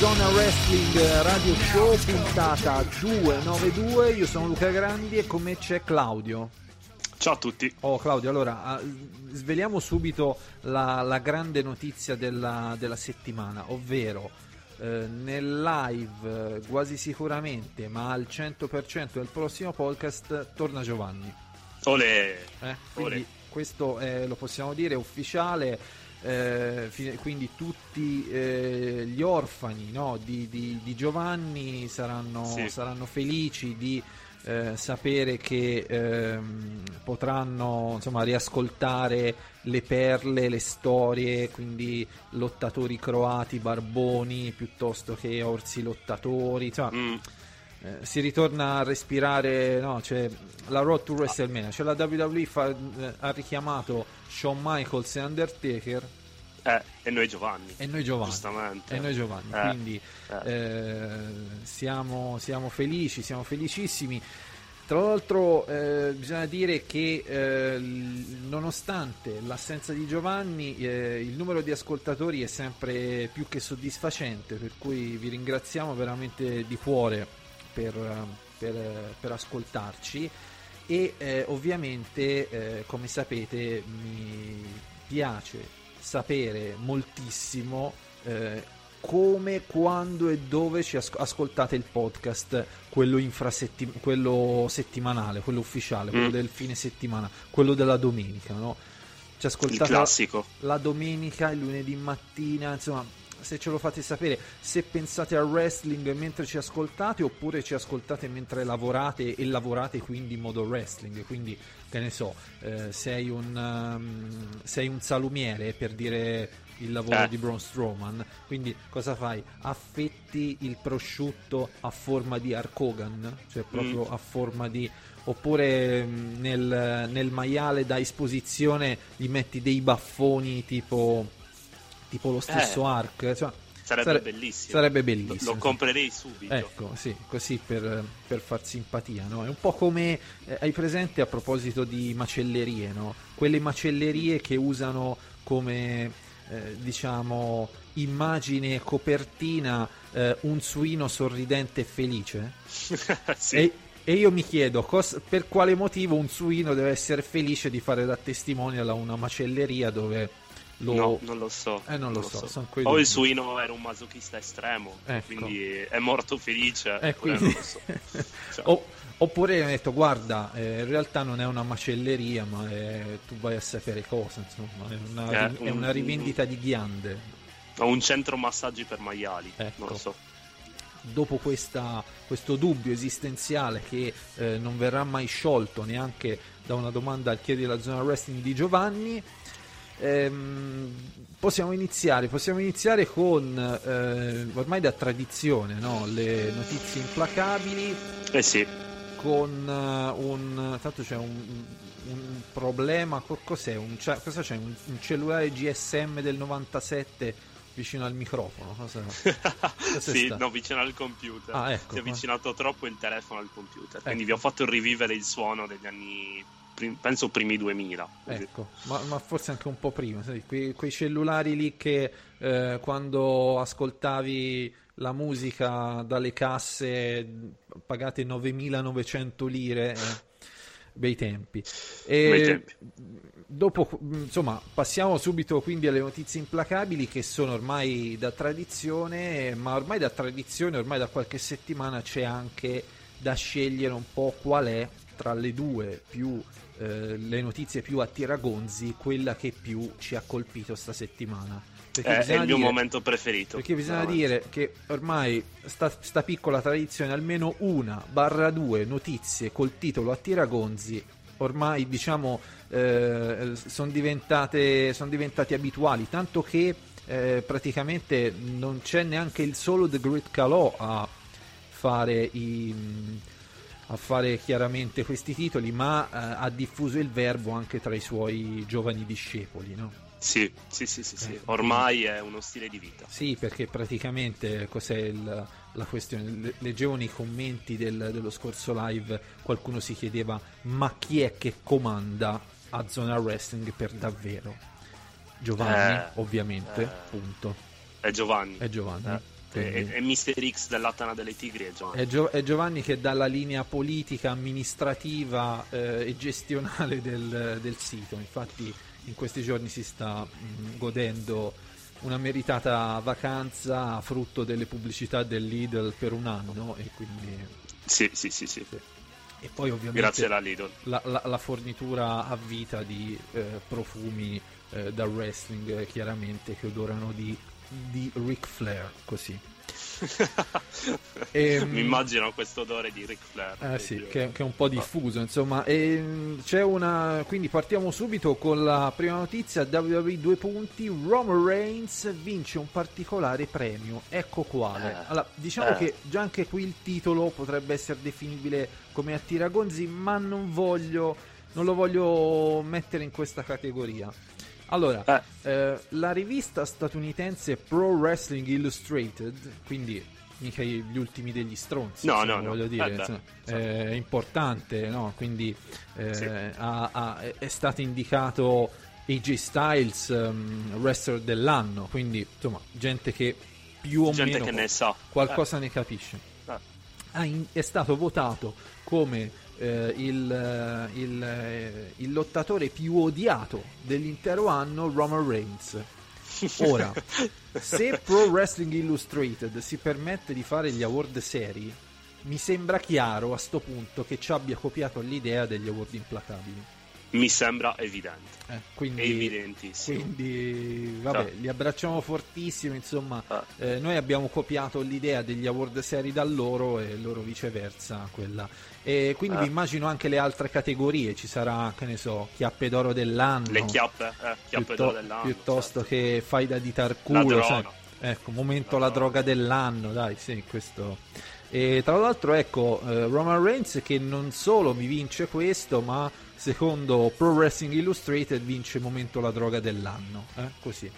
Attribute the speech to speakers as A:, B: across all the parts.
A: Zona Wrestling Radio Show, puntata 292. Io sono Luca Grandi e con me c'è Claudio.
B: Ciao a tutti.
A: Oh Claudio, allora ah, sveliamo subito la, la grande notizia della, della settimana, ovvero eh, nel live eh, quasi sicuramente, ma al 100% del prossimo podcast torna Giovanni.
B: Olè.
A: Eh, quindi
B: Olè.
A: questo è, lo possiamo dire, ufficiale. Eh, quindi tutti eh, gli orfani no, di, di- di Giovanni saranno,
B: Sì.
A: saranno felici di eh, sapere che ehm, potranno insomma, riascoltare le perle, le storie, quindi lottatori croati, barboni, piuttosto che orsi lottatori, insomma,
B: Mm,
A: eh, si ritorna a respirare, no, c'è la Road to WrestleMania, cioè la WWE fa- eh, ha richiamato Shawn Michaels e Undertaker
B: eh, e noi Giovanni.
A: e noi Giovanni.
B: Giustamente.
A: E noi Giovanni,
B: Eh,
A: quindi siamo, siamo felici, siamo felicissimi. Tra l'altro bisogna dire che nonostante l'assenza di Giovanni il numero di ascoltatori è sempre più che soddisfacente, per cui vi ringraziamo veramente di cuore per, per- per ascoltarci e eh, ovviamente eh, come sapete mi piace sapere moltissimo eh, come, quando e dove ci as- ascoltate il podcast, quello, infrasetti- quello settimanale, quello ufficiale, quello
B: Mm.
A: del fine settimana, quello della domenica, no? Ci
B: Il
A: ascoltate
B: classico.
A: la domenica, il lunedì mattina, insomma, se ce lo fate sapere, se pensate al wrestling mentre ci ascoltate oppure ci ascoltate mentre lavorate e lavorate quindi in modo wrestling, quindi che ne so, eh, sei, un, um, sei un salumiere per dire il lavoro
B: Eh.
A: di Braun Strowman, quindi cosa fai? Affetti il prosciutto a forma di Hulk Hogan, cioè proprio
B: Mm.
A: a forma di oppure mh, nel, nel maiale da esposizione gli metti dei baffoni tipo, tipo lo stesso
B: Eh.
A: arc insomma,
B: Sarebbe
A: sare-
B: bellissimo.
A: sarebbe
B: Lo,
A: bellissimo
B: lo comprerei subito.
A: Ecco, sì, così per, per far simpatia, no? È un po' come eh, hai presente a proposito di macellerie, no? Quelle macellerie che usano come eh, diciamo immagine copertina eh, un suino sorridente e felice.
B: sì.
A: E, e io mi chiedo cos- per quale motivo un suino deve essere felice di fare da testimonial a una macelleria dove lo...
B: No, non lo so.
A: Eh, non lo so, quei
B: O il suino era un masochista estremo,
A: Ecco.
B: quindi è morto felice.
A: Eh,
B: oppure
A: quindi-
B: non lo so. Cioè,
A: O- oppure ha detto guarda eh, in realtà non è una macelleria ma è- tu vai a sapere cosa insomma è una,
B: Eh,
A: è una
B: un-
A: rivendita di ghiande
B: Ho un centro massaggi per maiali.
A: Ecco.
B: Non lo so.
A: dopo questa- questo dubbio esistenziale che eh, non verrà mai sciolto neanche da una domanda al chiedi della zona wrestling di Giovanni ehm, possiamo iniziare possiamo iniziare con eh, ormai da tradizione no? le notizie implacabili
B: Eh sì.
A: con eh, un tanto c'è un, un problema co- cos'è un, cosa c'è un, un cellulare GSM del 97 vicino al microfono cosa, cos'è
B: sì,
A: sta?
B: no, vicino al computer.
A: Ah, ecco.
B: Si è avvicinato troppo il telefono al computer. Quindi
A: Ecco.
B: vi ho fatto rivivere il suono degli anni, prim- penso primi 2000. così.
A: ecco ma, ma forse anche un po' prima sai, quei, quei cellulari lì che eh, quando ascoltavi la musica dalle casse pagate 9900 lire eh, bei tempi e
B: tempi.
A: dopo insomma passiamo subito quindi alle notizie implacabili che sono ormai da tradizione ma ormai da tradizione ormai da qualche settimana c'è anche da scegliere un po' qual è tra le due più eh, le notizie più a tiragonzi quella che più ci ha colpito sta settimana Perché
B: Eh, è il mio
A: dire-
B: momento preferito.
A: perché bisogna
B: veramente.
A: dire che ormai sta, sta piccola tradizione, almeno una barra due notizie col titolo a tiragonzi, ormai diciamo sono diventate son diventati abituali, tanto che eh, praticamente non c'è neanche il solo The Great Calò a fare i, a fare chiaramente questi titoli, ma eh, ha diffuso il verbo anche tra i suoi giovani discepoli, no?
B: Sì, sì, sì, sì, sì.
A: Eh,
B: ormai è uno stile di vita.
A: Sì, perché praticamente cos'è il, la questione? Le- Leggevo nei commenti del- dello scorso live, qualcuno si chiedeva ma chi è che comanda a Zona Wrestling per davvero? Giovanni,
B: Eh,
A: ovviamente,
B: eh.
A: punto.
B: È Giovanni.
A: È Giovanni. Quindi-
B: è, è Mr. X dell'Attana delle Tigri, è Giovanni.
A: È, Gio- è Giovanni che dà la linea politica, amministrativa eh, e gestionale del, del sito. Infatti, in questi giorni si sta mh, godendo una meritata vacanza frutto delle pubblicità del Lidl per un anno. E quindi.
B: Sì, sì, sì, sì.
A: E poi, ovviamente,
B: Grazie alla Lidl.
A: la, la- la fornitura a vita di eh, profumi eh, da wrestling, eh, chiaramente, che odorano di, di Ric Flair. Così. Ehm,
B: Mi immagino questo odore di Ric Flair.
A: Eh sì, che, che è un po' diffuso, insomma. E, mh, c'è una. Quindi partiamo subito con la prima notizia: WWE 2 punti. Roman Reigns vince un particolare premio. Ecco quale.
B: Eh,
A: Allora, diciamo
B: eh.
A: che già anche qui il titolo potrebbe essere definibile come a tiragonzi, ma non voglio. Non lo voglio mettere in questa categoria. Allora,
B: Eh.
A: eh, la rivista statunitense Pro Wrestling Illustrated, quindi mica gli ultimi degli stronzi,
B: No, no, no.
A: voglio dire,
B: Eh
A: insomma,
B: sì.
A: è importante, no? Quindi eh,
B: Sì.
A: ha- ha- è- stato indicato AJ Styles um, wrestler dell'anno, quindi insomma, gente che più o
B: Gente
A: meno
B: che ne sa.
A: qualcosa ne capisce.
B: Eh,
A: Ha in- è stato votato come eh, il, eh, il, eh, il lottatore più odiato dell'intero anno Roman Reigns. Ora, se Pro Wrestling Illustrated si permette di fare gli award seri, mi sembra chiaro a sto punto che ci abbia copiato l'idea degli award implacabili.
B: Mi sembra evidente.
A: Eh, quindi,
B: evidentissimo.
A: quindi, vabbè,
B: Cioè.
A: li abbracciamo fortissimo. Insomma,
B: Ah.
A: eh, noi abbiamo copiato l'idea degli award seri da loro e loro viceversa. Quella. E quindi
B: Ah.
A: vi immagino anche le altre categorie. Ci sarà, che ne so, chiappe d'oro dell'anno.
B: Le chiappe, eh, chiappe
A: piutto-
B: d'oro dell'anno.
A: piuttosto
B: certo.
A: che fai da ditar
B: La
A: culo.
B: droga.
A: sai. Ecco, momento
B: La
A: la droga dell'anno, dai, sì, questo. E tra l'altro, ecco, eh, Roman Reigns che non solo mi vince questo, ma secondo Pro Wrestling Illustrated vince momento la droga dell'anno. Eh, così.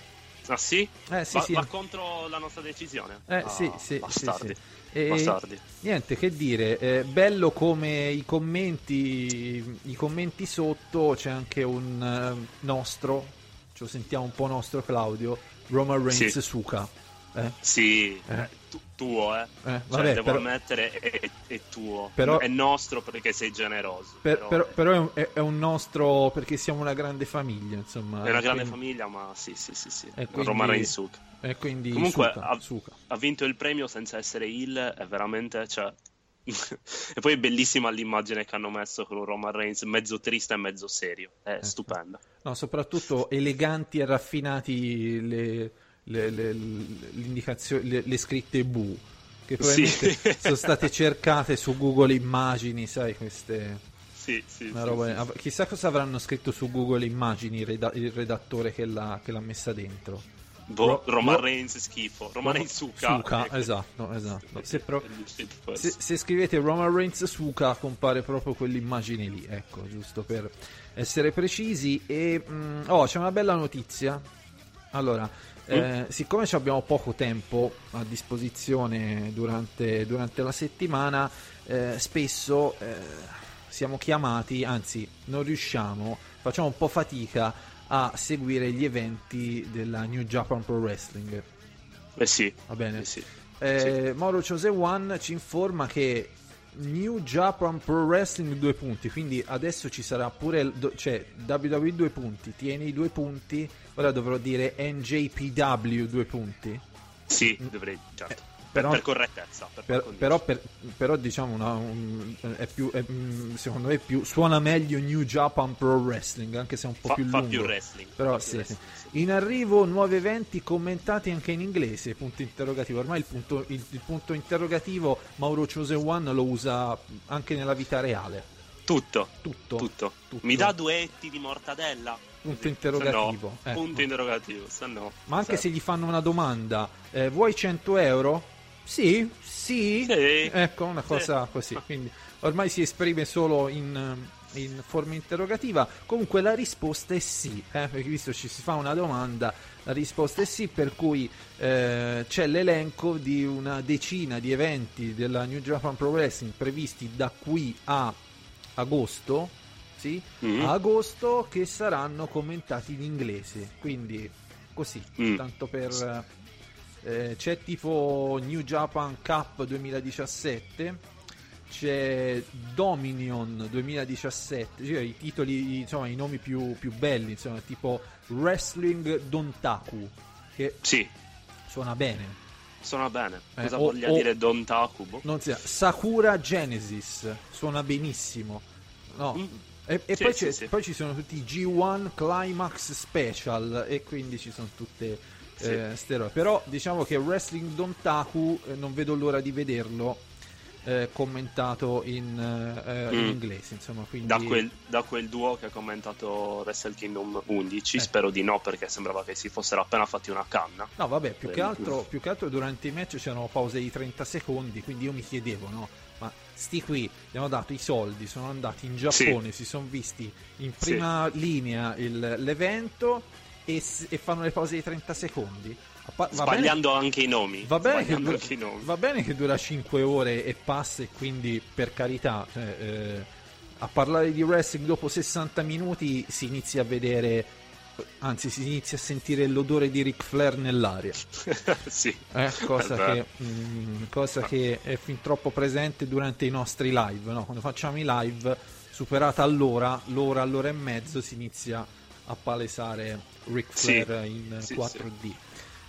B: Ah sì?
A: Eh, sì,
B: va,
A: sì.
B: va contro la nostra decisione?
A: Eh,
B: Ah,
A: sì, sì,
B: Bastardi.
A: sì. E-
B: Bastardi.
A: Niente, che dire, eh, bello come i commenti, i commenti sotto, c'è anche un eh, nostro, ce lo sentiamo un po' nostro Claudio, Roman Reigns
B: Sì.
A: Suka. Eh?
B: Sì,
A: Eh.
B: Tu- tuo, eh.
A: Eh,
B: Cioè,
A: vabbè,
B: devo
A: però-
B: ammettere, è, è- tuo.
A: Però-
B: è nostro perché sei generoso.
A: Per-
B: però
A: però
B: è-
A: un, è- è un nostro perché siamo una grande famiglia insomma
B: è una grande
A: quindi-
B: famiglia, ma sì, sì, sì, sì.
A: E quindi-
B: Roman Reigns Suka.
A: e quindi
B: Comunque,
A: Suka,
B: ha-
A: Suka.
B: Ha vinto il premio senza essere il, è veramente, cioè... e poi è bellissima l'immagine che hanno messo con Roman Reigns mezzo triste e mezzo serio. È
A: Ecco.
B: stupenda.
A: No, soprattutto eleganti e raffinati le, le, le- l'indicazione- le- le scritte bu che probabilmente
B: Sì.
A: sono state cercate su Google Immagini sai queste
B: Sì, sì,
A: una
B: sì,
A: roba-
B: sì,
A: chissà cosa avranno scritto su Google Immagini il, reda- il redattore che l'ha, che l'ha messa dentro
B: Boh,
A: Ro-
B: Roman
A: Ro-
B: Reigns schifo. Roman Reigns Suka.
A: Suka,
B: Ecco.
A: esatto, esatto. Se, pro- se- se scrivete Roman Reigns Suka compare proprio quell'immagine lì, ecco, giusto per essere precisi. E mm, oh, c'è una bella notizia. Allora, eh, siccome abbiamo poco tempo a disposizione durante, durante la settimana, eh, spesso eh, siamo chiamati, anzi non riusciamo, facciamo un po' fatica a seguire gli eventi della New Japan Pro Wrestling.
B: Eh sì.
A: Va bene?
B: Eh sì.
A: Eh, Mauro Chose One ci informa che New Japan Pro Wrestling due punti, quindi adesso ci sarà pure cioè WWE due punti, tieni i due punti, ora dovrò dire NJPW due punti.
B: Sì, dovrei, certo.
A: Mm. però-
B: per correttezza. Per
A: Per- però, per- però diciamo una- un- è più, è, mm, secondo me più, suona meglio New Japan Pro Wrestling anche se è un po'
B: fa,
A: più
B: fa
A: lungo
B: più wrestling.
A: però
B: fa più
A: sì,
B: wrestling,
A: sì.
B: sì.
A: in arrivo nuovi eventi commentati anche in inglese punto interrogativo ormai il punto, il- il punto interrogativo Mauro Chose One lo usa anche nella vita reale
B: Tutto,
A: tutto,
B: tutto.
A: tutto.
B: Mi dà duetti di mortadella?
A: Punto interrogativo,
B: no,
A: ecco.
B: punto interrogativo, se no.
A: ma anche
B: se-
A: se gli fanno una domanda eh, vuoi 100 euro Sì, sì,
B: Sì.
A: ecco una cosa
B: Sì.
A: così. Quindi ormai si esprime solo in, in forma interrogativa. Comunque la risposta è sì, eh, perché visto ci si fa una domanda, la risposta è sì, per cui eh, c'è l'elenco di una decina di eventi della New Japan Pro Wrestling previsti da qui a agosto, sì,
B: Mm.
A: a agosto che saranno commentati in inglese. Quindi così,
B: Mm.
A: tanto per eh, c'è tipo New Japan Cup 2017 c'è Dominion 2017 cioè i titoli insomma i nomi più, più belli insomma tipo Wrestling Dontaku che
B: Sì,
A: suona bene
B: suona bene.
A: Eh,
B: Cosa
A: o-
B: voglia
A: o-
B: dire Don Takubo?
A: non si sa, Sakura Genesis suona benissimo no
B: Mm.
A: e, e
B: Sì,
A: poi,
B: sì, sì.
A: poi ci sono tutti i G1 Climax Special e quindi ci sono tutte
B: Sì.
A: eh. Però diciamo che Wrestling Dontaku eh, non vedo l'ora di vederlo eh, commentato in, eh, in
B: Mm.
A: inglese, insomma, quindi
B: Da quel, da quel duo che ha commentato Wrestle Kingdom 11,
A: Eh.
B: spero di no perché sembrava che si fossero appena fatti una canna.
A: No, vabbè, più che,
B: Eh,
A: altro, più che altro durante i match c'erano pause di 30 secondi, quindi io mi chiedevo, no? Ma sti qui gli hanno dato i soldi, sono andati in Giappone, si sono visti in
B: Sì.
A: prima linea il- l'evento e, e fanno le pause di 30 secondi. Pa- va bene-
B: Sbagliando anche i nomi.
A: Va bene, che
B: Sbagliando
A: dura,
B: nomi.
A: va bene che dura 5 ore e passa e quindi per carità cioè, eh, a parlare di wrestling dopo 60 minuti si inizia a vedere anzi si inizia a sentire l'odore di Ric Flair nell'aria
B: sì.
A: eh, cosa, che,
B: vero.
A: mm, cosa che è fin troppo presente durante i nostri live no? quando facciamo i live superata l'ora l'ora, l'ora e mezzo si inizia a palesare Ric
B: Sì.
A: Flair in
B: Sì,
A: 4D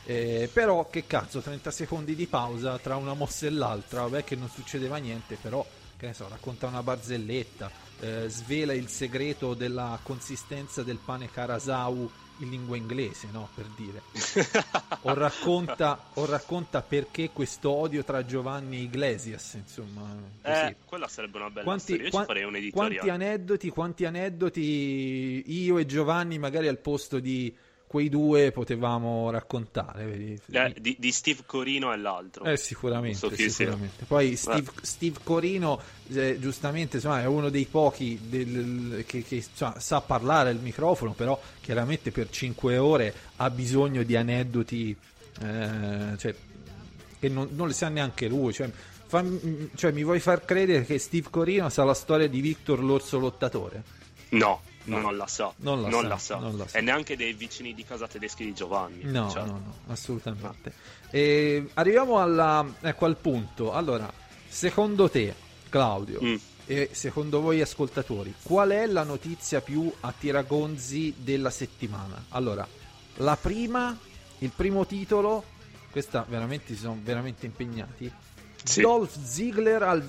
A: eh, però che cazzo 30 secondi di pausa tra una mossa e l'altra vabbè che non succedeva niente però che ne so racconta una barzelletta eh, svela il segreto della consistenza del pane Karasau in lingua inglese no per dire o racconta, o racconta perché questo odio tra Giovanni e Iglesias insomma così.
B: Eh, quella sarebbe una bella
A: Quanti,
B: storia. Io
A: qua-
B: farei un editoriale.
A: quanti aneddoti, quanti aneddoti io e Giovanni magari al posto di quei due potevamo raccontare.
B: Eh, di, di Steve Corino e l'altro.
A: Eh, sicuramente,
B: so
A: sicuramente. Poi Steve, Steve Corino, eh, giustamente, insomma, è uno dei pochi del- che, che, insomma, sa parlare al microfono, però chiaramente per 5 ore ha bisogno di aneddoti eh, cioè, che non, non le sa neanche lui. Cioè, fammi- cioè, mi vuoi far credere che Steve Corino sa la storia di Victor l'orso lottatore?
B: No,
A: No.
B: non la sa.
A: Non la
B: non
A: sa,
B: la sa.
A: non la sa.
B: E neanche dei vicini di casa tedeschi di Giovanni.
A: No,
B: Cioè,
A: no, no, assolutamente. E arriviamo alla, ecco, al punto. Allora, secondo te, Claudio,
B: Mm.
A: e secondo voi ascoltatori, qual è la notizia più a tiragonzi della settimana? Allora, la prima, il primo titolo, questa veramente si sono veramente impegnati.
B: Sì.
A: Dolph Ziggler al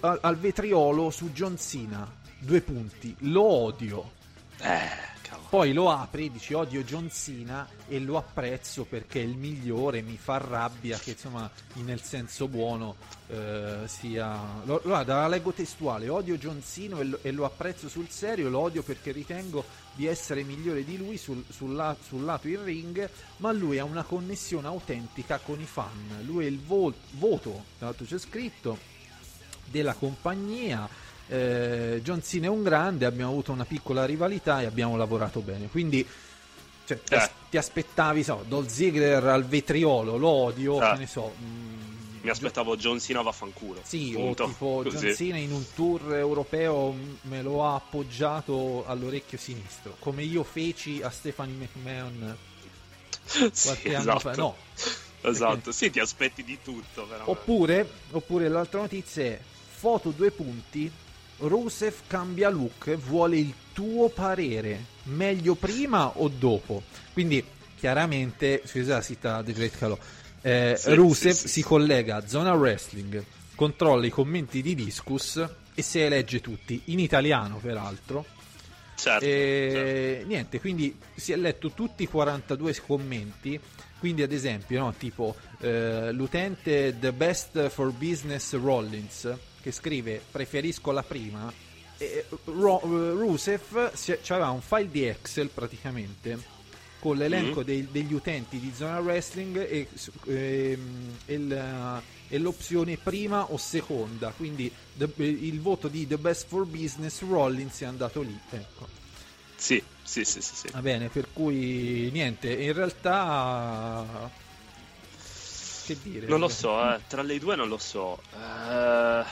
A: al, al vetriolo su John Cena. Due punti. Lo odio.
B: Eh.
A: Poi lo apri dici odio John Cena e lo apprezzo perché è il migliore, mi fa rabbia che insomma nel senso buono eh, sia... Lo, guarda, la leggo testuale, odio John Cena e lo, e lo apprezzo sul serio, lo odio perché ritengo di essere migliore di lui sul, sul la- sul lato in ring, ma lui ha una connessione autentica con i fan, lui è il vo- voto, tra l'altro c'è scritto, della compagnia. Eh, John Cena è un grande, abbiamo avuto una piccola rivalità e abbiamo lavorato bene. Quindi cioè, ti,
B: Eh.
A: ti aspettavi, so, Dolph Ziggler al vetriolo, lo odio,
B: Eh.
A: che ne so. mm,
B: Mi aspettavo John Cena vaffanculo.
A: sì,
B: punto.
A: o tipo John
B: Così.
A: Cena in un tour europeo m- me lo ha appoggiato all'orecchio sinistro, come io feci a Stephanie McMahon
B: Sì,
A: qualche anno
B: esatto.
A: fa. No,
B: Esatto, sì, ti aspetti di tutto, veramente.
A: Oppure, oppure l'altra notizia è foto due punti. Rusev cambia look, vuole il tuo parere, meglio prima o dopo? Quindi chiaramente, scusa, cita The Great Calo, eh,
B: Sì,
A: Rusev
B: sì, sì,
A: si collega a Zona Wrestling, controlla i commenti di Discus e se legge tutti, in italiano peraltro.
B: Certo, certo.
A: E niente, quindi si è letto tutti i 42 commenti. Quindi, ad esempio, no, tipo eh, l'utente The Best for Business Rollins che scrive preferisco la prima. E Ro- eh, Rusev si- c'aveva un file di Excel praticamente con l'elenco mm-hmm. dei, degli utenti di Zona Wrestling e, e, e, il, e, l'opzione prima o seconda. Quindi the, il voto di The Best for Business Rollins è andato lì. Ecco.
B: Sì, sì, sì, sì, sì.
A: Va bene, per cui niente, in realtà... Che dire?
B: Non lo so, eh. tra le due non lo so. Uh,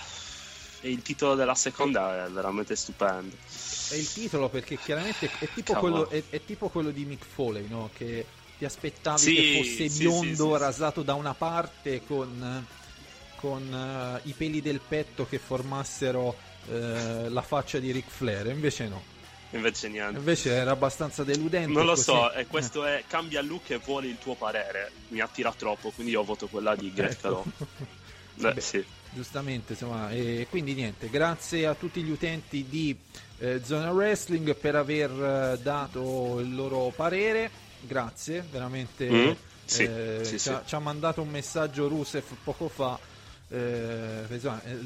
B: il titolo della seconda è veramente stupendo
A: è il titolo perché chiaramente è tipo, quello, è, è tipo quello, di Mick Foley, no? Che ti aspettavi sì, che fosse sì, biondo, sì, rasato da una parte con, con uh, i peli del petto che formassero uh, la faccia di Ric Flair, invece no.
B: Invece niente.
A: Invece era abbastanza deludente.
B: Non lo così. so, e questo è cambia look e vuole il tuo parere. Mi attira troppo, quindi io voto quella di Greg ecco.
A: Beh, sì. Giustamente, insomma, e quindi niente, grazie a tutti gli utenti di eh, Zona Wrestling per aver eh, dato il loro parere. Grazie, veramente. Mm,
B: sì, eh, sì,
A: ci,
B: sì.
A: Ha, ci, ha, mandato un messaggio Rusev poco fa. Eh, insomma, eh,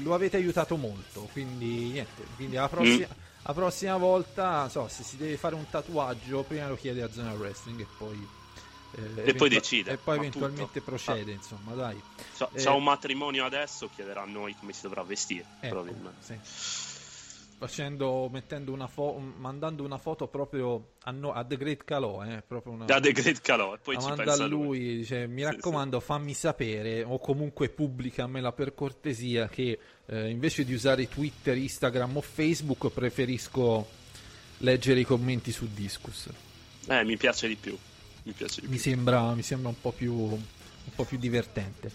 A: lo avete aiutato molto. Quindi, niente. Quindi la prossima, mm. la prossima volta, so, se si deve fare un tatuaggio, prima lo chiede a Zona Wrestling e poi.
B: Eh, e poi decide.
A: E poi eventualmente procede, ah. insomma, dai.
B: C'ha, eh, un matrimonio adesso, chiederà a noi come si dovrà vestire, ecco, probabilmente. Sì
A: facendo, mettendo una fo- mandando una foto proprio a, no- a The Great Calò, eh, proprio una,
B: da The Great Calò, e poi ci
A: manda
B: a
A: lui,
B: lui.
A: Dice, mi raccomando, sì, sì. fammi sapere o comunque pubblicamela per cortesia che eh, invece di usare Twitter, Instagram o Facebook preferisco leggere i commenti su Discus.
B: Eh, mi piace di più. Mi, piace di
A: mi,
B: più.
A: Sembra, mi sembra un po' più, un po' più divertente.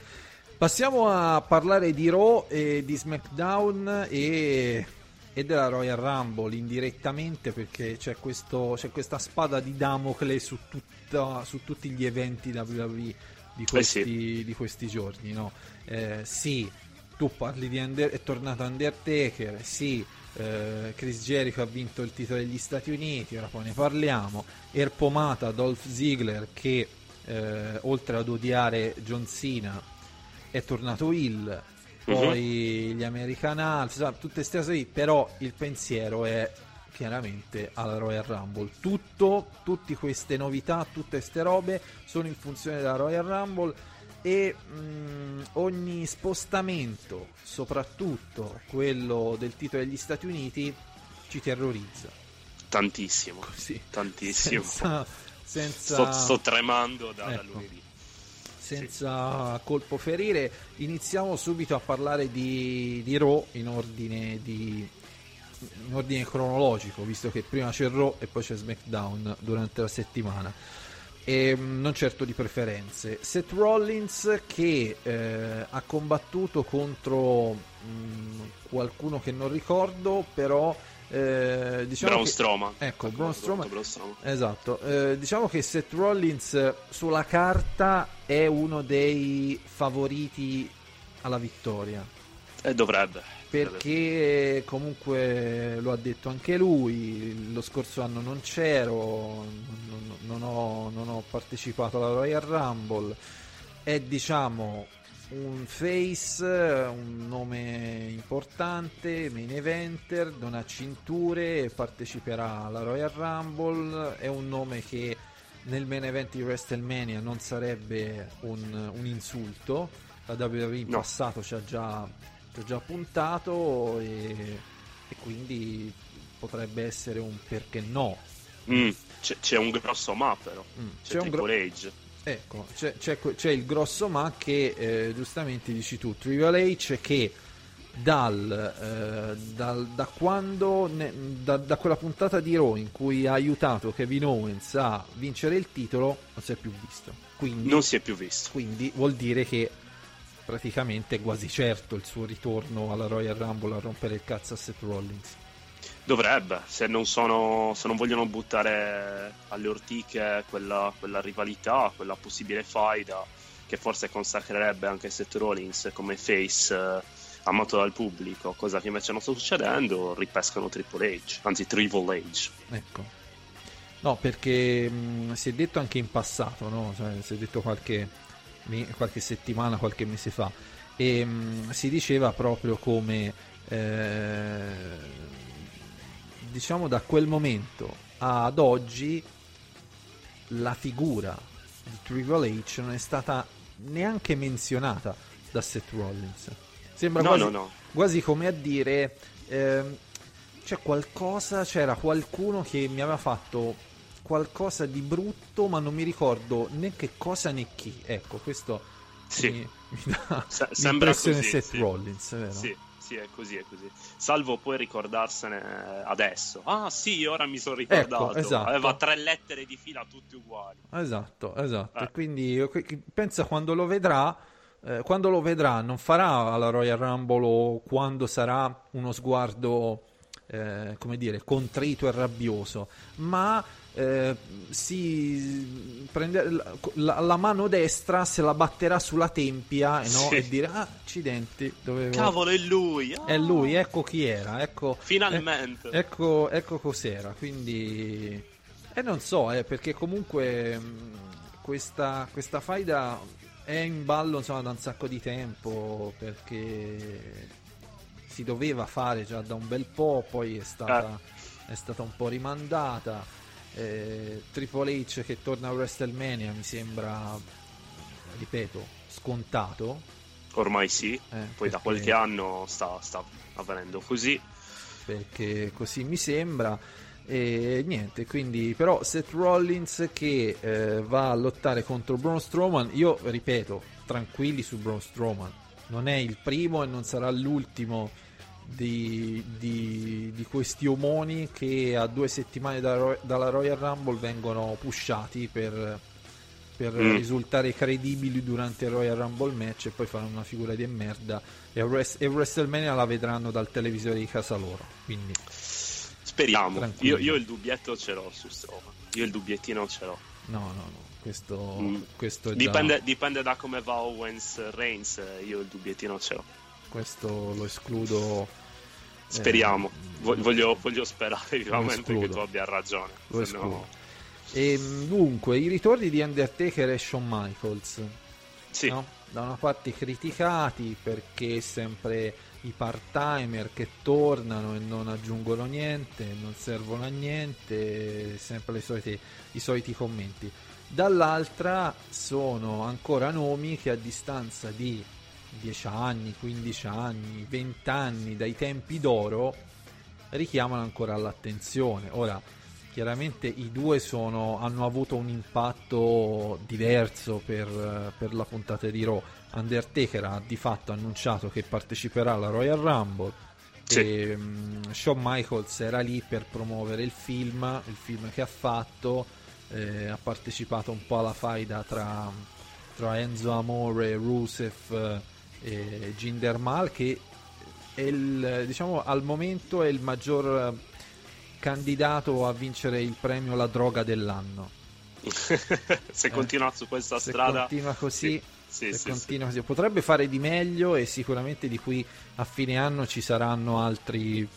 A: Passiamo a parlare di Raw e di SmackDown e e della Royal Rumble indirettamente perché c'è, questo, c'è questa spada di Damocle su, tutta, su tutti gli eventi WWE di questi, eh sì. di questi giorni. No? Eh, sì, tu parli di Under- è tornato Undertaker, sì, eh, Chris Jericho ha vinto il titolo degli Stati Uniti, ora poi ne parliamo. Erpomata Dolph Ziggler che eh, oltre ad odiare John Cena è tornato Hill poi uh-huh. gli American Alps, tutte queste cose lì, però il pensiero è chiaramente alla Royal Rumble. Tutto, tutte queste novità, tutte queste robe sono in funzione della Royal Rumble e mh, mm, ogni spostamento, soprattutto quello del titolo degli Stati Uniti, ci terrorizza.
B: Tantissimo,
A: Così,
B: tantissimo.
A: Senza, senza...
B: Sto, sto, tremando da, ecco. da lunedì
A: senza colpo ferire, iniziamo subito a parlare di, di Raw in ordine, di, in ordine cronologico, visto che prima c'è Raw e poi c'è SmackDown durante la settimana. E mm, non certo di preferenze. Seth Rollins che eh, ha combattuto contro mh, mm, qualcuno che non ricordo, però eh, diciamo
B: Braun
A: che,
B: Stroma.
A: Ecco, Braun Stroma. Esatto. Eh, diciamo che Seth Rollins sulla carta è uno dei favoriti alla vittoria.
B: E dovrebbe.
A: Perché comunque lo ha detto anche lui, lo scorso anno non c'ero, non, non, ho, non ho partecipato alla Royal Rumble. È diciamo un face, un nome importante, main eventer, non ha cinture, parteciperà alla Royal Rumble, è un nome che nel main event di WrestleMania non sarebbe un, un insulto, la WWE in no. passato ci ha già, ci ha già puntato e, e, quindi potrebbe essere un perché no.
B: Mm, c'è, c'è, un grosso ma però, mm, c'è, c'è un gro- Age
A: Ecco, c'è, c'è, il grosso ma che eh, giustamente dici tu, Triple H che dal, eh, dal, da quando ne, da, da, quella puntata di Raw in cui ha aiutato Kevin Owens a vincere il titolo non si è più visto. Quindi,
B: non si è più visto.
A: Quindi vuol dire che praticamente è quasi certo il suo ritorno alla Royal Rumble a rompere il cazzo a Seth Rollins.
B: Dovrebbe, se non, sono, se non vogliono buttare alle ortiche quella, quella rivalità, quella possibile faida che forse consacrerebbe anche Seth Rollins come face eh, amato dal pubblico, cosa che invece non sta succedendo, ripescano Triple H, anzi Triple H.
A: Ecco. No, perché mh, mm, si è detto anche in passato, no? cioè, si è detto qualche, qualche settimana, qualche mese fa, e mh, mm, si diceva proprio come... Eh, diciamo da quel momento ad oggi la figura di Triple H non è stata neanche menzionata da Seth Rollins. Sembra
B: No,
A: quasi,
B: no, no.
A: quasi come a dire ehm, c'è qualcosa, c'era qualcuno che mi aveva fatto qualcosa di brutto, ma non mi ricordo né che cosa né chi. Ecco, questo
B: Sì.
A: mi, mi dà
B: sembra
A: l'impressione
B: così,
A: Seth
B: sì.
A: Rollins, vero?
B: Sì, sì, è così, è così. Salvo poi ricordarsene adesso. Ah, sì, ora mi sono ricordato.
A: Ecco, esatto.
B: Aveva tre lettere di fila tutte uguali.
A: Esatto, esatto.
B: Eh.
A: Quindi pensa quando lo vedrà, eh, quando lo vedrà, non farà alla Royal Rumble o quando sarà uno sguardo, eh, come dire, contrito e rabbioso, ma eh, si prende la, la- mano destra se la batterà sulla tempia eh, no?
B: Sì.
A: e dirà ah, accidenti, dovevo...
B: Cavolo, è lui! Ah,
A: È lui, ecco chi era, ecco,
B: Finalmente.
A: eh, ecco, ecco cos'era, quindi... E non so, eh, perché comunque mh, questa, questa faida è in ballo insomma, da un sacco di tempo, perché si doveva fare già da un bel po', poi è stata, è stata un po' rimandata. Eh, Triple H che torna a WrestleMania mi sembra, ripeto, scontato.
B: Ormai sì.
A: eh,
B: Poi da
A: perché-
B: qualche anno sta, sta avvenendo così.
A: perché così mi sembra e niente quindi però Seth Rollins che eh, va a lottare contro Braun Strowman io ripeto tranquilli su Braun Strowman non è il primo e non sarà l'ultimo di, di- di questi omoni che a due settimane da dalla Royal Rumble vengono pushati per, per
B: Mm.
A: risultare credibili durante il Royal Rumble match e poi fare una figura di merda e, a Wres- e WrestleMania la vedranno dal televisore di casa loro quindi
B: Speriamo. Io, io il dubbietto ce l'ho su Strowman. Io il dubbiettino ce l'ho.
A: no no no questo,
B: Mm.
A: questo
B: Dipende,
A: da,
B: dipende da come va Owens Reigns. Io il dubbiettino ce l'ho.
A: questo lo escludo
B: Speriamo.
A: eh,
B: Vo- voglio, voglio sperare vivamente che tu abbia ragione.
A: Lo
B: se no-
A: escludo. E, mh, dunque, i ritorni di Undertaker e Shawn Michaels,
B: Sì,
A: no? da una parte criticati perché sempre i part-timer che tornano e non aggiungono niente, non servono a niente, sempre le solite- i soliti commenti. Dall'altra sono ancora nomi che a distanza di 10 anni, 15 anni, 20 anni dai tempi d'oro richiamano ancora l'attenzione. Ora, chiaramente i due sono- hanno avuto un impatto diverso per, per la puntata di Raw. Undertaker ha di fatto annunciato che parteciperà alla Royal Rumble
B: Sì.
A: e mm, Shawn Michaels era lì per promuovere il film, il film che ha fatto, eh, ha partecipato un po' alla faida tra, tra Enzo Amore, Rusev eh, Jinder Mahal che è il, diciamo al momento è il maggior eh, candidato a vincere il premio La droga dell'anno.
B: se continua su questa
A: Eh, Se
B: strada.
A: continua così,
B: Sì, sì,
A: se
B: sì,
A: continua così, potrebbe fare di meglio e sicuramente di qui a fine anno ci saranno altri,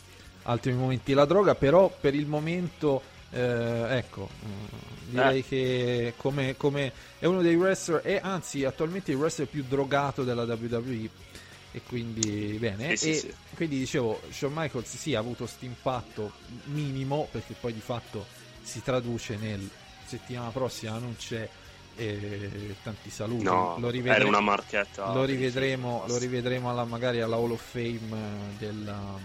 A: altri momenti. La droga, però, per il momento, eh, ecco, mm, direi
B: Eh.
A: che come, come è uno dei wrestler, è anzi attualmente il wrestler più drogato della WWE. E quindi bene,
B: Sì, sì,
A: e
B: sì.
A: quindi dicevo, Shawn Michaels sì ha avuto questo impatto minimo perché poi di fatto si traduce nel settimana prossima non c'è eh, tanti saluti.
B: No,
A: lo
B: era
A: rivedremo,
B: una marchetta.
A: lo rivedremo, lo rivedremo alla- magari alla Hall of Fame eh, della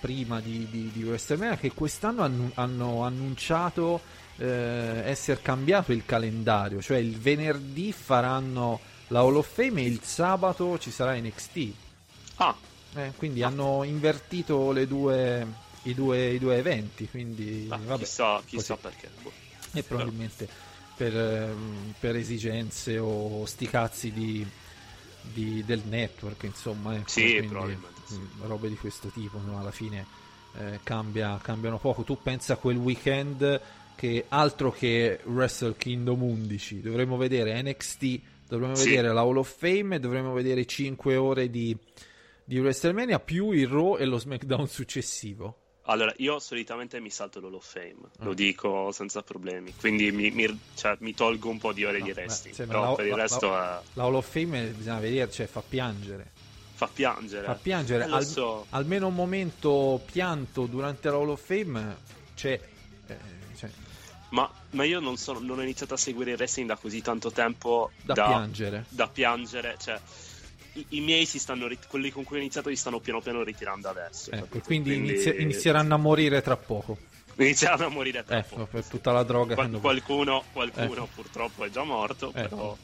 A: prima di, di, di WrestleMania che quest'anno hanno, hanno annunciato eh, essere cambiato il calendario, cioè il venerdì faranno la Hall of Fame e il sabato ci sarà NXT.
B: Ah,
A: Eh, quindi hanno invertito le due, i, due, i due eventi, quindi
B: ah,
A: vabbè,
B: chissà, chissà perché. boh.
A: e probabilmente per, ehm, per esigenze o sti cazzi di, di- del network, insomma, ecco,
B: Sì,
A: quindi,
B: probabilmente
A: mh, robe di questo tipo, no? alla fine eh, cambia- cambiano poco. Tu pensa a quel weekend che altro che Wrestle Kingdom 11, dovremmo vedere NXT, dovremmo
B: Sì.
A: vedere la Hall of Fame dovremmo vedere 5 ore di, di WrestleMania più il Raw e lo SmackDown successivo.
B: Allora, io solitamente mi salto l'Hall of Fame,
A: Ah.
B: lo dico senza problemi. Quindi mi, mi- cioè, mi tolgo un po' di ore
A: No,
B: di
A: beh, sì, ma
B: però
A: la-
B: per il resto
A: la-
B: eh,
A: La Hall of Fame bisogna vedere, cioè fa piangere.
B: Fa piangere.
A: Fa piangere.
B: Eh,
A: Al-
B: so.
A: almeno un momento pianto durante la Hall of Fame c'è. eh, cioè,
B: Ma, ma io non, sono, non, ho iniziato a seguire il wrestling da così tanto tempo
A: da, da piangere.
B: Da piangere, cioè i, i miei si stanno, quelli con cui ho iniziato si stanno piano piano ritirando adesso.
A: Ecco, quindi, quindi... Inizia, inizieranno a morire tra poco.
B: Iniziano a morire tra
A: ecco,
B: poco.
A: per tutta la droga.
B: Qual- qualcuno, qualcuno ecco. purtroppo è già morto, ecco. però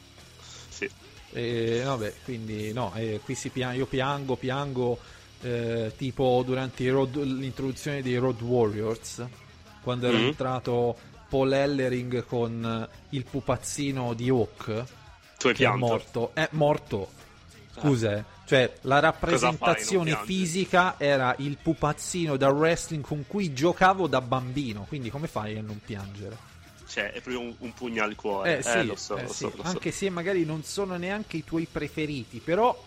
B: sì.
A: E, vabbè, quindi no, eh, qui si pian- io piango, piango eh, tipo durante road, l'introduzione dei Road Warriors, quando era mm-hmm. entrato Paul Ellering con il pupazzino di Hawk.
B: Tu hai pianto?
A: È morto. È morto. Scusa, eh. cioè la rappresentazione fisica era il pupazzino da wrestling con cui giocavo da bambino. Quindi come fai a non piangere?
B: Cioè, è proprio un, un pugno al cuore.
A: Eh, sì, eh, lo so, eh, lo so, sì. Lo Anche se magari non sono neanche i tuoi preferiti, però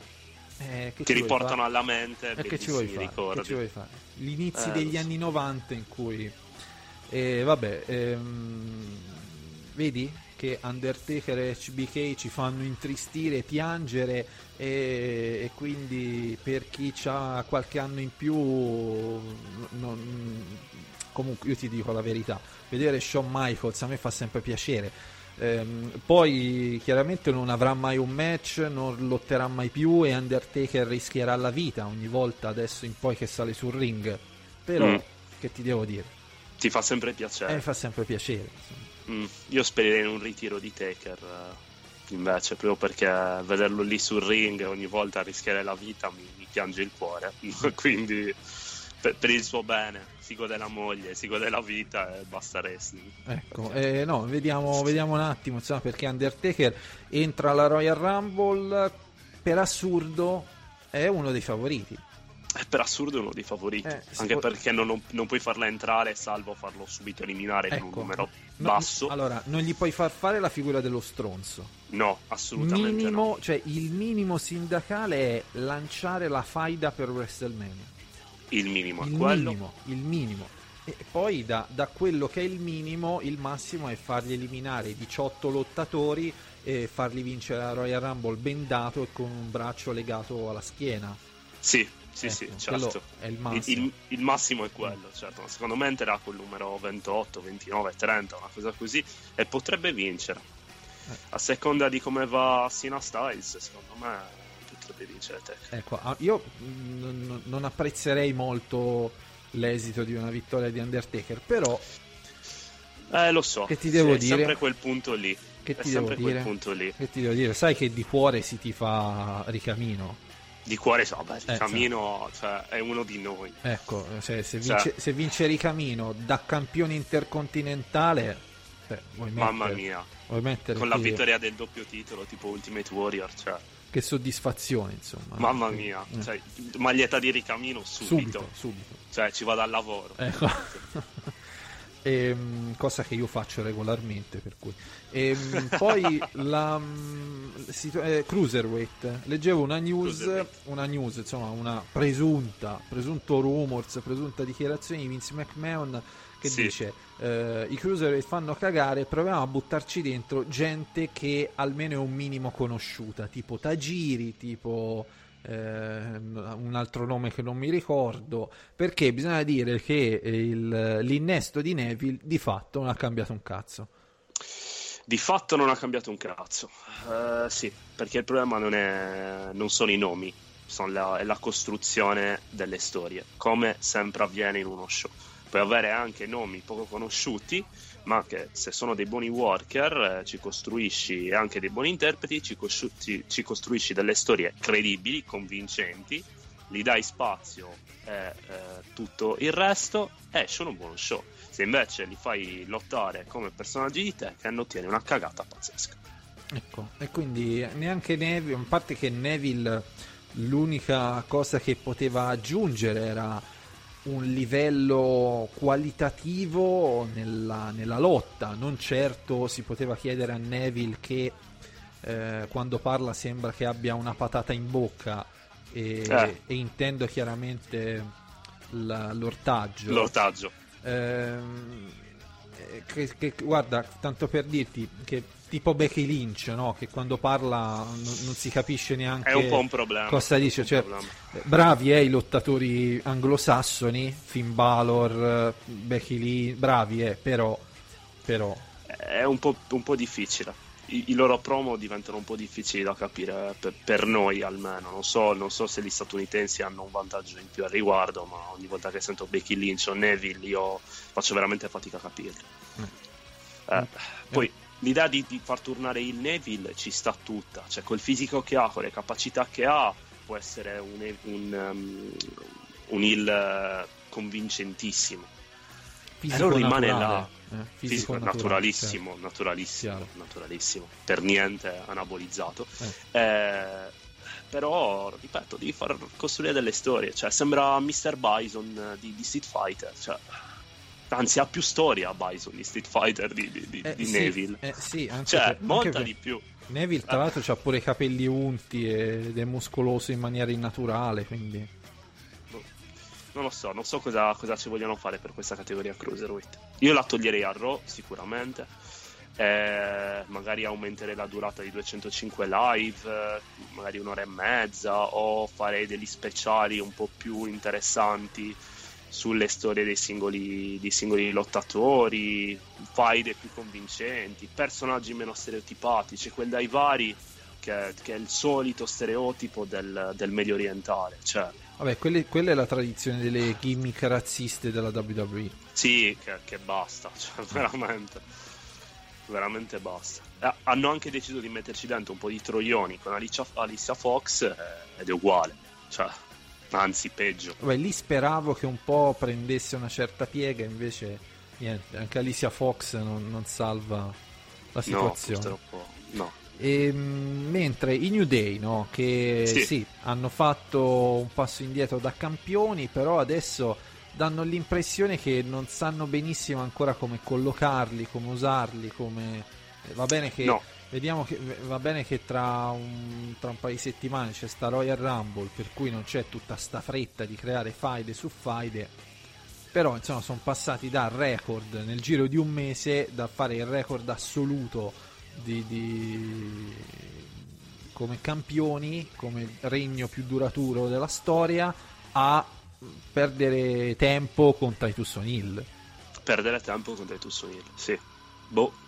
B: eh, ti riportano alla mente
A: eh, che ci vuoi fare? Che ci vuoi fare? Gli inizi eh, degli so. anni 90 in cui eh, vabbè ehm, vedi che Undertaker e HBK ci fanno intristire, piangere e, e quindi per chi ha qualche anno in più non, comunque io ti dico la verità vedere Shawn Michaels a me fa sempre piacere. Ehm, poi chiaramente non avrà mai un match non lotterà mai più e Undertaker rischierà la vita ogni volta adesso in poi che sale sul ring. Però mm. che ti devo dire?
B: Ti fa sempre piacere.
A: Eh, fa sempre piacere
B: mm. io spererei in un ritiro di Taker eh, invece proprio perché vederlo lì sul ring ogni volta rischiare la vita mi, mi piange il cuore. Quindi per, per il suo bene si gode la moglie, si gode la vita e basta wrestling.
A: Ecco, eh, no, vediamo, vediamo, un attimo, insomma, perché Undertaker entra alla Royal Rumble, per assurdo è uno dei favoriti.
B: È per assurdo uno dei favoriti, eh, anche può... perché non, non, puoi farla entrare salvo farlo subito eliminare ecco, con un ecco. numero no, basso.
A: Allora, non gli puoi far fare la figura dello stronzo.
B: No, assolutamente
A: minimo,
B: no.
A: Cioè, il minimo sindacale è lanciare la faida per WrestleMania
B: il minimo
A: il
B: quello.
A: minimo, il minimo. E poi da, da, quello che è il minimo, il massimo è fargli eliminare 18 lottatori e farli vincere la Royal Rumble bendato e con un braccio legato alla schiena.
B: Sì, sì, ecco, sì, certo.
A: È il massimo.
B: Il, il, il massimo è quello, certo. Ma secondo me entrerà col numero 28, 29, 30, una cosa così, e potrebbe vincere. Eh. A seconda di come va Sina Styles, secondo me potrebbe vincere Tech.
A: Ecco, ah, io n- non apprezzerei molto l'esito di una vittoria di Undertaker, però...
B: Eh, lo so.
A: Che ti devo
B: sì,
A: dire?
B: È sempre quel punto lì.
A: Che ti devo
B: dire? punto lì.
A: Che ti devo dire? Sai che di cuore si ti fa Ricamino.
B: Di cuore so, beh, eh, Ricamino eh, cioè, è uno di noi.
A: Ecco, se, se, cioè. vince, se vince Ricamino da campione intercontinentale... Beh,
B: Mamma mia. Con la vittoria del doppio titolo, tipo Ultimate Warrior, cioè
A: che soddisfazione, insomma.
B: Mamma mia, eh. cioè, maglietta di ricamino subito.
A: Subito, subito.
B: Cioè, ci vado al lavoro.
A: Ecco. e, ehm, cosa che io faccio regolarmente, per cui. E, ehm, poi la mm, situ- eh, Cruiserweight. Leggevo una news, una news, insomma, una presunta, presunto rumors, presunta dichiarazione di Vince McMahon che sì. dice eh, i cruiser fanno cagare proviamo a buttarci dentro gente che almeno è un minimo conosciuta tipo Tagiri tipo eh, un altro nome che non mi ricordo perché bisogna dire che il, l'innesto di Neville di fatto non ha cambiato un cazzo.
B: Di fatto non ha cambiato un cazzo. Uh, sì perché il problema non, è, non sono i nomi sono la, è la costruzione delle storie come sempre avviene in uno show puoi avere anche nomi poco conosciuti, ma che se sono dei buoni worker eh, ci costruisci anche dei buoni interpreti, ci, costru- ci, ci, costruisci delle storie credibili, convincenti, li dai spazio e eh, tutto il resto, esce un buon show. Se invece li fai lottare come personaggi di te, che ottieni una cagata pazzesca.
A: Ecco, e quindi neanche Neville, a parte che Neville l'unica cosa che poteva aggiungere era un livello qualitativo nella, nella, lotta. Non certo si poteva chiedere a Neville che eh, quando parla sembra che abbia una patata in bocca e, eh. e intendo chiaramente la, l'ortaggio.
B: L'ortaggio.
A: Ehm, eh, che, che, guarda, tanto per dirti che tipo Becky Lynch, no? che quando parla non, non, si capisce neanche cosa dice. Cioè, bravi eh, i lottatori anglosassoni, Finn Balor, Becky Lynch, bravi eh, però però
B: è un po', un po difficile. I, I, loro promo diventano un po' difficili da capire per, per noi almeno. Non so, non so, se gli statunitensi hanno un vantaggio in più al riguardo, ma ogni volta che sento Becky Lynch o Neville io faccio veramente fatica a capirlo. Mm. Eh, mm. Poi l'idea di, di, far tornare il Neville ci sta tutta, cioè col fisico che ha, con le capacità che ha, può essere un, un, um, un heal eh, convincentimo. Fisico allora rimane là eh, fisico, fisico naturalissimo, certo. naturalissimo, naturalissimo, per niente anabolizzato. Eh. Eh, però, ripeto, devi far costruire delle storie. Cioè, sembra Mr. Bison di, di Street Fighter. Cioè, anzi, ha più storia Bison di Street Fighter di, di, di,
A: eh,
B: di
A: sì,
B: Neville.
A: Eh, sì,
B: cioè,
A: per,
B: molta di più.
A: Neville, tra l'altro, ha pure i capelli unti ed è muscoloso in maniera innaturale. Quindi
B: non lo so, non so cosa, cosa ci vogliono fare per questa categoria Cruiserweight. Io la toglierei a Raw sicuramente. Eh, magari aumenterei la durata di 205 live, magari un'ora e mezza, o farei degli speciali un po' più interessanti sulle storie dei singoli, dei singoli lottatori, faide più convincenti, personaggi meno stereotipati, quel dai vari che, che, è il solito stereotipo del, del medio orientale. Cioè,
A: Vabbè, quelle, quella è la tradizione delle gimmick razziste della WWE.
B: Sì, che, che basta, cioè, veramente. Veramente basta. Eh, hanno anche deciso di metterci dentro un po' di troioni con Alicia, Alicia Fox eh, ed è uguale. Cioè, anzi, peggio.
A: Vabbè, lì speravo che un po' prendesse una certa piega, invece niente, anche Alicia Fox non, non salva la situazione.
B: No, purtroppo no.
A: E, ehm, mentre i New Day, no, che sì. sì. hanno fatto un passo indietro da campioni, però adesso danno l'impressione che non sanno benissimo ancora come collocarli, come usarli, come... Eh, va bene che... No. Vediamo che va bene che tra un, tra un paio di settimane c'è sta Royal Rumble, per cui non c'è tutta sta fretta di creare faide su faide. Però insomma sono passati dal record nel giro di un mese da fare il record assoluto di, di, come campioni, come regno più duraturo della storia, a perdere tempo con Titus O'Neill.
B: Perdere tempo con Titus O'Neill, sì. Boh.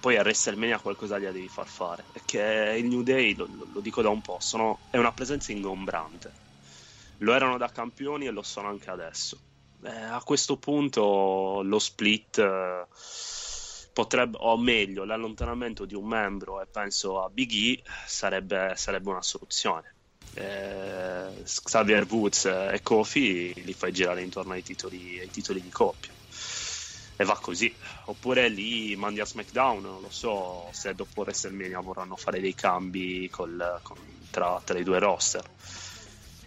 B: Poi a WrestleMania qualcosa gli devi far fare. Perché il New Day, lo, lo dico da un po', sono, è una presenza ingombrante. Lo erano da campioni e lo sono anche adesso. Eh, a questo punto lo split... Eh, potrebbe, o meglio, l'allontanamento di un membro, e penso a Big E, sarebbe, sarebbe una soluzione. Eh, Xavier Woods e Kofi li fai girare intorno ai titoli, ai titoli di coppia e va così. Oppure lì mandi a SmackDown, non lo so se dopo WrestleMania vorranno fare dei cambi col, con, tra, tra, i due roster.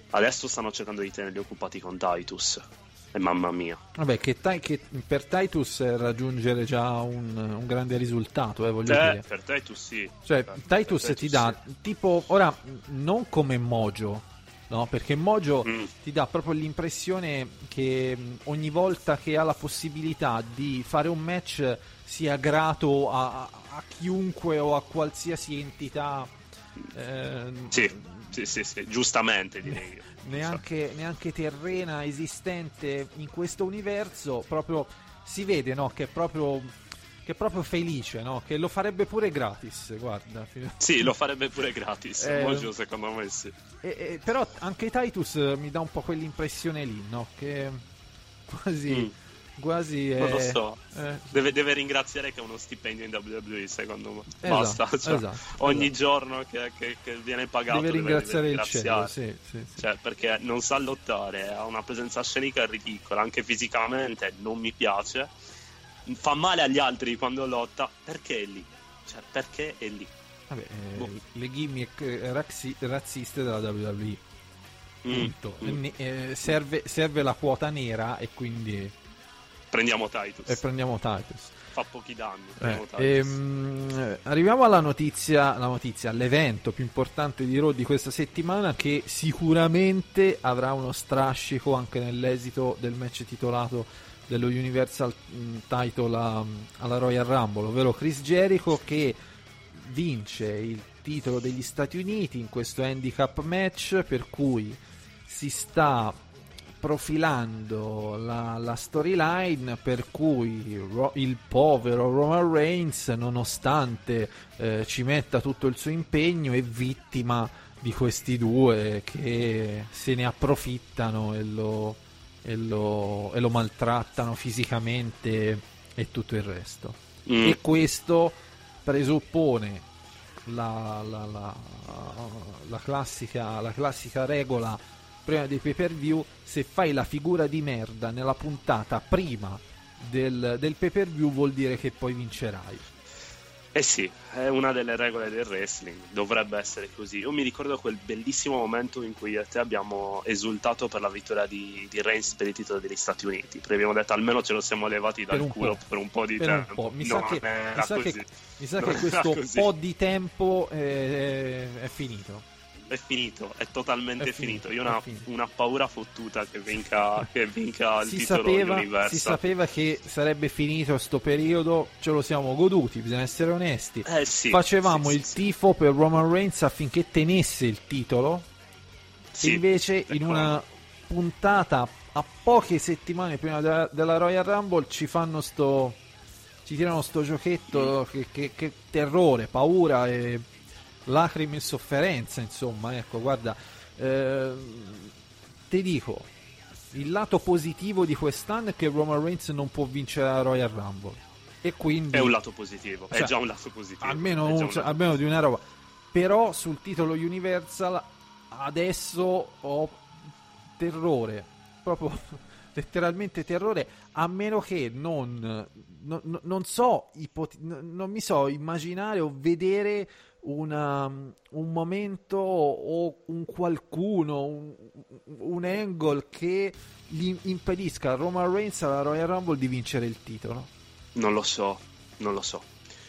B: Adesso stanno cercando di tenerli occupati con Titus. E mamma mia.
A: Vabbè, che, che per Titus raggiungere già un, un grande risultato, eh, voglio
B: eh,
A: dire.
B: Per Titus sì.
A: Cioè,
B: per,
A: Titus, per Titus ti dà sì. tipo, ora, non come Mojo, no? Perché Mojo mm. ti dà proprio l'impressione che ogni volta che ha la possibilità di fare un match sia grato a, a chiunque o a qualsiasi entità.
B: Eh, sì, sì, sì, sì, giustamente direi
A: neanche, neanche, terrena esistente in questo universo, proprio si vede no, che è proprio che è proprio felice, no? Che lo farebbe pure gratis, guarda.
B: Sì, lo farebbe pure gratis, eh, Mojo secondo me sì.
A: E, e, però anche Titus mi dà un po' quell'impressione lì, no? Che quasi... Mm quasi
B: non lo so eh. deve, deve, ringraziare che ha uno stipendio in WWE secondo me esatto, basta cioè, esatto, ogni esatto. giorno che, che, che, viene pagato
A: deve ringraziare, deve ringraziare. il cielo sì, sì,
B: cioè, perché non sa lottare ha una presenza scenica ridicola anche fisicamente non mi piace fa male agli altri quando lotta perché è lì cioè perché è lì
A: Vabbè, eh, boh. le gimmick eh, razzi- razziste della WWE mm, mm. Eh, serve, serve la quota nera e quindi
B: Prendiamo Titus.
A: E prendiamo Titus.
B: Fa pochi danni.
A: Eh, ehm, arriviamo alla notizia, la notizia, all'evento più importante di Raw di questa settimana che sicuramente avrà uno strascico anche nell'esito del match titolato dello Universal mm, Title alla Royal Rumble, ovvero Chris Jericho che vince il titolo degli Stati Uniti in questo handicap match per cui si sta profilando la, la storyline per cui ro- il povero Roman Reigns, nonostante eh, ci metta tutto il suo impegno, è vittima di questi due che se ne approfittano e lo, e lo, e lo maltrattano fisicamente e tutto il resto.
B: Mm.
A: E questo presuppone la, la, la, la classica, la classica regola prima dei pay per view se fai la figura di merda nella puntata prima del, del pay per view vuol dire che poi vincerai
B: Eh sì, è una delle regole del wrestling, dovrebbe essere così. Io mi ricordo quel bellissimo momento in cui io e te abbiamo esultato per la vittoria di, di Reigns per il titolo degli Stati Uniti. Perché abbiamo detto almeno ce lo siamo levati dal culo
A: po'.
B: per un po' di
A: per
B: tempo.
A: po'. Mi
B: No,
A: sa che, mi sa che- mi sa
B: Non
A: che questo po' di tempo eh, è finito.
B: È finito, è totalmente
A: È finito,
B: finito. Io ho una, una paura fottuta che vinca, che vinca il
A: Si
B: titolo
A: sapeva,
B: Universal.
A: si sapeva che sarebbe finito sto periodo, ce lo siamo goduti, bisogna essere onesti.
B: Eh sì,
A: Facevamo
B: sì,
A: il
B: sì,
A: tifo per Roman Reigns affinché tenesse il titolo e invece in una puntata a poche settimane prima della, della Royal Rumble ci fanno sto ci tirano sto giochetto
B: Mm.
A: che, che- che terrore, paura e lacrime e sofferenza insomma ecco guarda ehm, ti dico il lato positivo di quest'anno è che Roman Reigns non può vincere la Royal Rumble e quindi
B: È un lato positivo, è
A: Cioè,
B: già un lato positivo.
A: almeno,
B: è
A: un-
B: un lato
A: almeno di una roba. Però sul titolo Universal adesso ho terrore, proprio letteralmente terrore, a meno che non, non, non- so, non non mi so immaginare o vedere una- un momento o un qualcuno, un, un angle che gli impedisca a Roman Reigns alla Royal Rumble di vincere il titolo.
B: Non lo so, non lo so.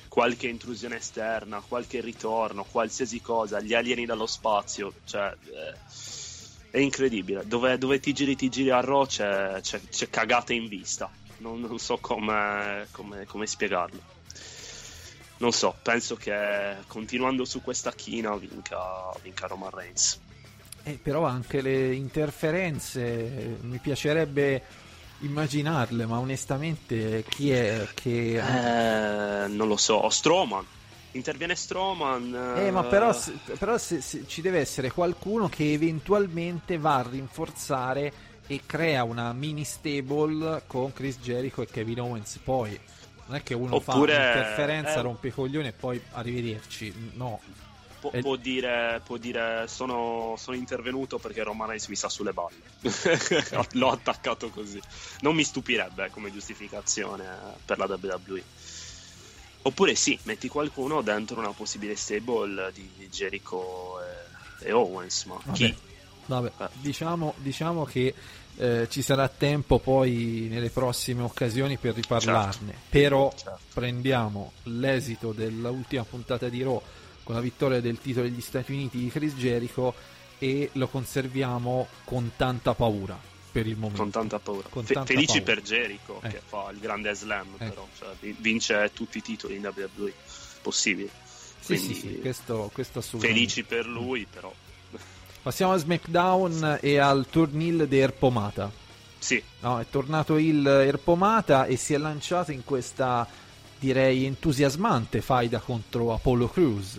B: Qualche intrusione esterna, qualche ritorno, qualsiasi cosa, gli alieni dallo spazio, cioè eh, è incredibile. Dove, dove ti giri, ti giri a Raw c'è, c'è, c'è cagata in vista. Non, non so come, come, come spiegarlo. Non so, penso che continuando su questa china vinca, vinca Roman Reigns.
A: Eh, però anche le interferenze mi piacerebbe immaginarle, ma onestamente chi è che...
B: Eh, non lo so, Strowman. Interviene Strowman.
A: Eh, ma però, se- però se- se- ci deve essere qualcuno che eventualmente va a rinforzare e crea una mini stable con Chris Jericho e Kevin Owens poi. Non è che uno
B: Oppure-
A: fa un'interferenza,
B: eh.
A: rompe i coglioni e poi arrivederci. No.
B: Può,
A: Eh.
B: può dire, può dire sono, sono intervenuto perché Roman Reigns mi sta sulle balle. L'ho attaccato così. Non mi stupirebbe eh, come giustificazione per la WWE. Oppure sì, metti qualcuno dentro una possibile stable di Jericho e, e Owens, ma
A: Vabbè.
B: chi?
A: Vabbè,
B: Eh.
A: diciamo, diciamo che eh, ci sarà tempo poi nelle prossime occasioni per riparlarne. Però
B: Certo.
A: prendiamo l'esito dell'ultima puntata di Raw con la vittoria del titolo degli Stati Uniti di Chris Jericho e lo conserviamo con tanta paura per il momento.
B: Con tanta paura.
A: Con
B: Fe-
A: tanta
B: felici
A: paura.
B: per Jericho
A: Eh.
B: che fa il grande slam,
A: Eh.
B: però cioè, vi- vince tutti i titoli in WWE possibili.
A: Sì,
B: Quindi
A: sì, sì, questo, questo assolutamente.
B: felici per lui, però
A: Passiamo a SmackDown e al turnil di Erpomata.
B: sì,
A: No, è tornato il Erpomata e si è lanciato in questa direi entusiasmante faida contro Apollo Crews.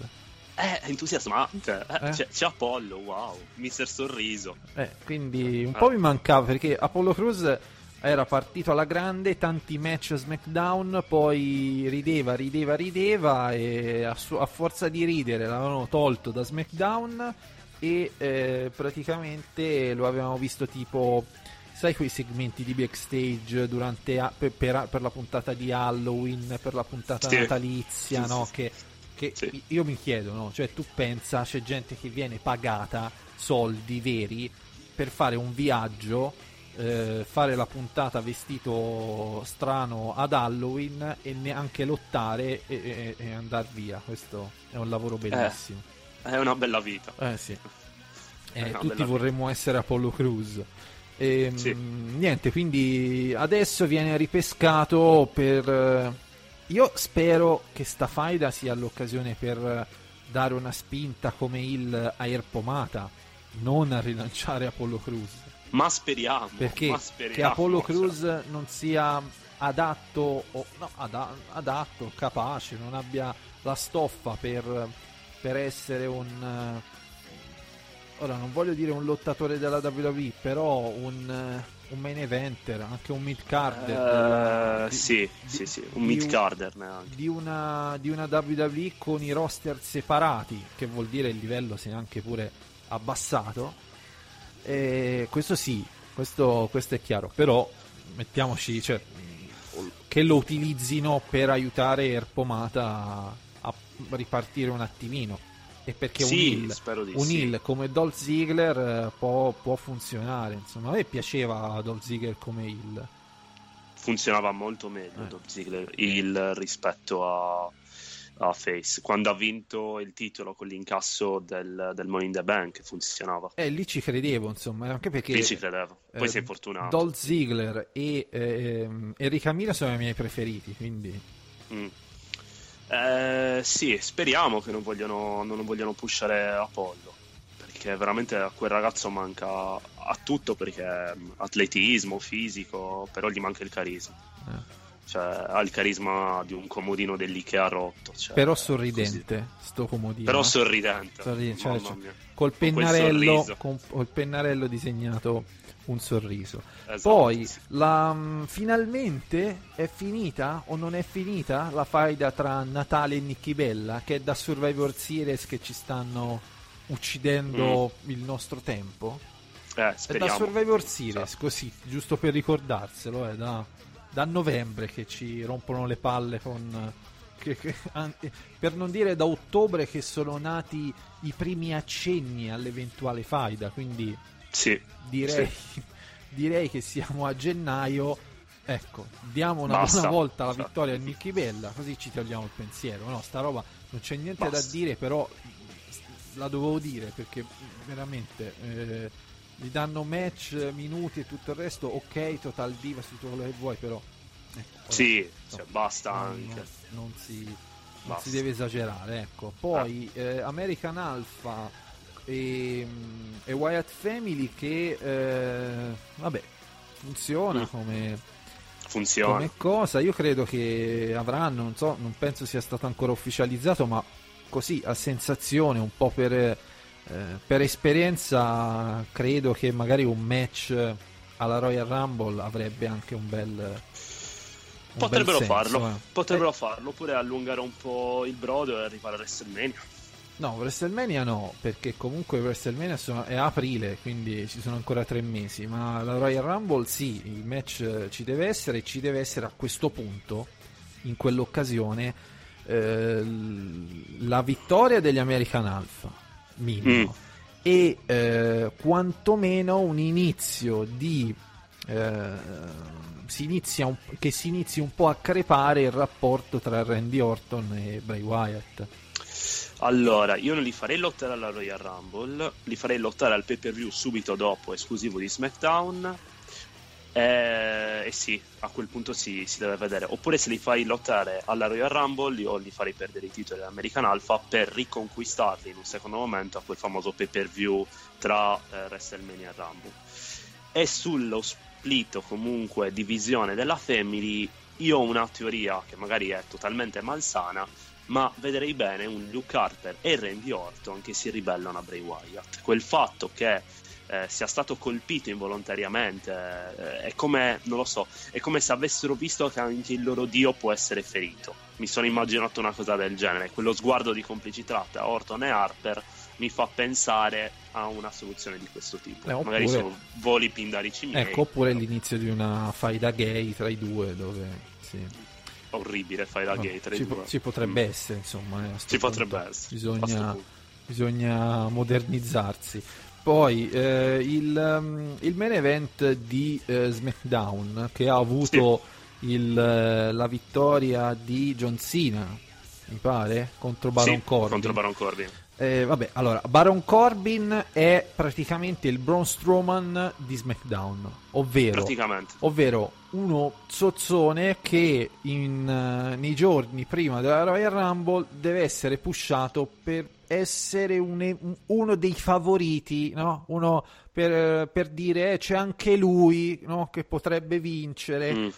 B: È entusiasmante. Eh,
A: Eh?
B: C'è, c'è Apollo, wow, Mister Sorriso.
A: Eh, quindi un
B: Ah.
A: po' mi mancava perché Apollo Crews era partito alla grande, tanti match SmackDown, poi rideva, rideva, rideva e a, su- a forza di ridere l'avevano tolto da SmackDown e eh, praticamente lo avevamo visto tipo sai quei segmenti di backstage durante per, per- per la puntata di Halloween, per la puntata
B: Sì.
A: natalizia,
B: Sì,
A: no?
B: sì.
A: Che, che
B: Sì.
A: io mi chiedo, no? Cioè tu pensa, c'è gente che viene pagata soldi veri per fare un viaggio, eh, fare la puntata vestito strano ad Halloween e neanche lottare e, e, e andare via. Questo è un lavoro bellissimo.
B: È una bella vita.
A: Eh, sì. Eh, tutti vorremmo essere Apollo Crews. E,
B: Sì.
A: Niente, quindi adesso viene ripescato per... Io spero che sta faida sia l'occasione per dare una spinta come il a Air Pomata, non a rilanciare Apollo Crews.
B: Ma speriamo.
A: Perché
B: ma speriamo,
A: che Apollo
B: cioè.
A: Cruz non sia adatto, o, no, ada- adatto, capace, non abbia la stoffa per, per essere un... ora non voglio dire un lottatore della WWE, però un, un main eventer, anche un mid carder.
B: Eh, sì, sì, sì, un
A: di
B: mid carder
A: di una, di una WWE con i roster separati, che vuol dire il livello si è anche pure abbassato. E questo sì, questo, questo è chiaro, però mettiamoci, cioè, che lo utilizzino per aiutare Erpomata a ripartire un attimino. E perché
B: Sì,
A: un, heel, un
B: sì.
A: heel come Dolph Ziggler eh, può, può funzionare. Insomma, a me piaceva Dolph Ziggler come heel.
B: Funzionava molto meglio
A: Eh.
B: Dolph Ziggler il rispetto a, a Face. Quando ha vinto il titolo con l'incasso del, del Money in the Bank funzionava.
A: E lì ci credevo, insomma, anche perché
B: Lì ci credevo. Poi
A: eh,
B: sei fortunato.
A: Dolph Ziggler e ehm, Enric Camila sono i miei preferiti, quindi
B: Mm. Eh, sì, speriamo che non vogliano, non vogliano pushare Apollo. Perché veramente a quel ragazzo manca a tutto perché mm, atletismo, fisico, però gli manca il carisma.
A: Eh.
B: Cioè, ha il carisma di un comodino dell'Ikea rotto. cioè,
A: però
B: così.
A: sorridente, sto comodino.
B: Però sorridente.
A: Sorri- cioè, cioè, col pennarello, con, col pennarello disegnato un sorriso.
B: Esatto,
A: Poi, la, mm, finalmente è finita o non è finita la faida tra Natale e Nicky Bella, che è da Survivor Series che ci stanno uccidendo il nostro tempo?
B: Eh,
A: È da. Survivor Series,
B: Cioè,
A: così, giusto per ricordarselo, è da, da novembre che ci rompono le palle con... che- che- an- per non dire da ottobre che sono nati i primi accenni all'eventuale faida, quindi
B: sì,
A: direi, direi che siamo a gennaio. Ecco, diamo una
B: Basta.
A: buona volta la vittoria a Nicky Bella, così ci togliamo il pensiero. No, sta roba non c'è niente da
B: Basta.
A: dire, però la dovevo dire perché veramente eh, gli danno match, minuti e tutto il resto. Ok, Total Divas, tutto quello che vuoi, però ecco,
B: sì,
A: no,
B: cioè, basta
A: non,
B: anche.
A: non si, non si deve esagerare. Ecco. Poi eh, American Alpha e, mm, e Wyatt Family che eh, vabbè funziona
B: Mm.
A: come,
B: Funziona.
A: come cosa. Io credo che avranno, non so, non penso sia stato ancora ufficializzato, ma così a sensazione, un po' per, eh, per esperienza, credo che magari un match alla Royal Rumble avrebbe anche un bel. un
B: Potrebbero
A: bel senso,
B: farlo,
A: eh.
B: potrebbero farlo, oppure allungare un po' il brodo e arrivare a WrestleMania.
A: No, WrestleMania no, perché comunque WrestleMania sono- è aprile, quindi ci sono ancora tre mesi, ma la Royal Rumble sì, il match eh, ci deve essere e ci deve essere a questo punto, in quell'occasione, eh, la vittoria degli American Alpha, minimo,
B: Mm.
A: e eh, quantomeno un inizio di... eh, si inizia un- che si inizi un po' a crepare il rapporto tra Randy Orton e Bray Wyatt.
B: Allora, io non li farei lottare alla Royal Rumble, li farei lottare al pay per view subito dopo, esclusivo di SmackDown. E, e sì, a quel punto si, si deve vedere. Oppure se li fai lottare alla Royal Rumble, io li farei perdere i titoli all'American Alpha per riconquistarli in un secondo momento a quel famoso pay per view tra eh, WrestleMania e Rumble. E sullo split o comunque divisione della Family, io ho una teoria che magari è totalmente malsana, ma vedrei bene un Luke Harper e Randy Orton che si ribellano a Bray Wyatt. Quel fatto che eh, sia stato colpito involontariamente eh, è come, non lo so, è come se avessero visto che anche il loro dio può essere ferito. Mi sono immaginato una cosa del genere. Quello sguardo di complicità tra Orton e Harper mi fa pensare a una soluzione di questo tipo.
A: Eh,
B: Magari
A: oppure-
B: sono voli pindarici miei.
A: Ecco, oppure l'inizio di una faida gay tra i due, dove sì.
B: Orribile, fai la
A: No,
B: gay tra i
A: ci,
B: due.
A: po- ci potrebbe
B: Mm.
A: essere, insomma. eh,
B: Ci
A: punto
B: potrebbe essere.
A: Bisogna, bisogna modernizzarsi. Poi eh, il, um, il main event di eh, SmackDown che ha avuto il, eh, la vittoria di John Cena, mi pare, contro Baron
B: Sì,
A: Corbin.
B: contro Baron Corbin.
A: Eh, vabbè, allora, Baron Corbin è praticamente il Braun Strowman di SmackDown, ovvero, ovvero uno zozzone che in, eh, nei giorni prima della Royal Rumble deve essere pushato per essere un, uno dei favoriti, no? uno per, per dire eh, c'è anche lui no? che potrebbe vincere. Mm.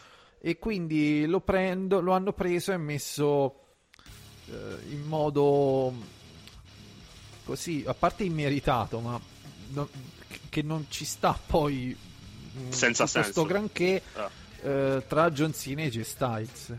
A: E quindi lo, prendo, lo hanno preso e messo eh, in modo così, a parte immeritato, ma no, che non ci sta poi
B: mm, senza senso
A: granché ah. eh, tra John Cena e J Styles.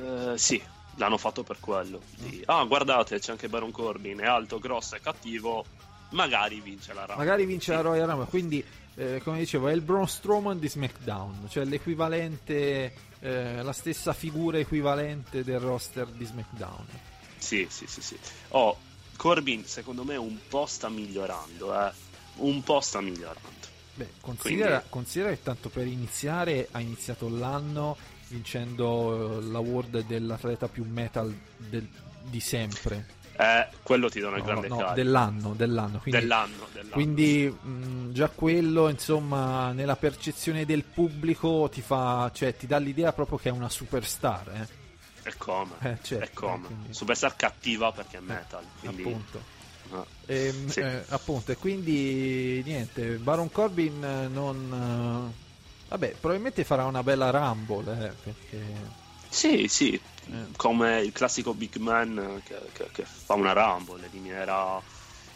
B: Uh, sì, l'hanno fatto per quello. Di, ah, guardate, c'è anche Baron Corbin, è alto, grosso, è cattivo. Magari vince la Rumble.
A: Magari vince sì. la Royal Rumble. Quindi, eh, come dicevo, è il Braun Strowman di SmackDown, cioè l'equivalente, eh, la stessa figura equivalente del roster di SmackDown.
B: Sì, sì, sì, sì. Oh, Corbin, secondo me, un po' sta migliorando, eh. Un po' sta migliorando.
A: Beh, considera, Quindi... considera che tanto per iniziare ha iniziato l'anno vincendo eh, l'award dell'atleta più metal del, di sempre.
B: Eh, quello ti dà una no, grande
A: no, carica. Dell'anno, dell'anno. Quindi,
B: dell'anno, dell'anno.
A: quindi mh, già quello, insomma, nella percezione del pubblico ti fa, cioè, ti dà l'idea proprio che è una superstar. Eh.
B: E come?
A: Eh, certo,
B: e come? Quindi... Superstar cattiva perché è metal. Quindi...
A: Appunto. E, ehm, sì. eh, appunto, e quindi niente, Baron Corbin non Vabbè, probabilmente farà una bella Rumble, eh, perché...
B: Sì, sì, come il classico Big Man che, che, che, fa una Rumble, eliminerà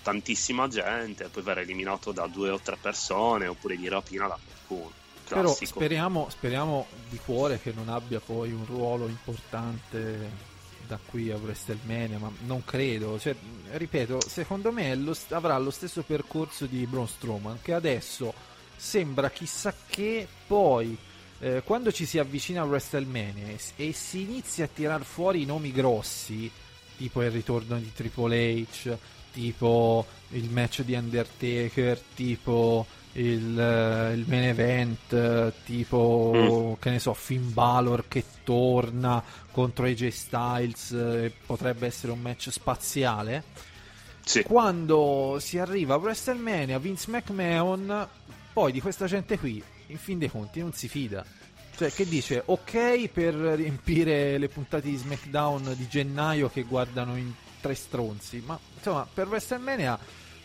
B: tantissima gente, poi verrà eliminato da due o tre persone, oppure gli rapina da qualcuno.
A: Però speriamo, speriamo di cuore che non abbia poi un ruolo importante da qui a WrestleMania, ma non credo. Cioè, ripeto, secondo me lo, avrà lo stesso percorso di Braun Strowman, che adesso sembra chissà che poi eh, quando ci si avvicina a WrestleMania e, si inizia a tirar fuori i nomi grossi, tipo il ritorno di Triple H, tipo il match di Undertaker, tipo il, uh, il main event, tipo mm. che ne so, Finn Balor che torna contro AJ Styles, eh, potrebbe essere un match spaziale.
B: Sì.
A: Quando si arriva a WrestleMania, Vince McMahon poi di questa gente qui, in fin dei conti, non si fida. Cioè, che dice, ok per riempire le puntate di SmackDown di gennaio che guardano in tre stronzi, ma insomma, per WrestleMania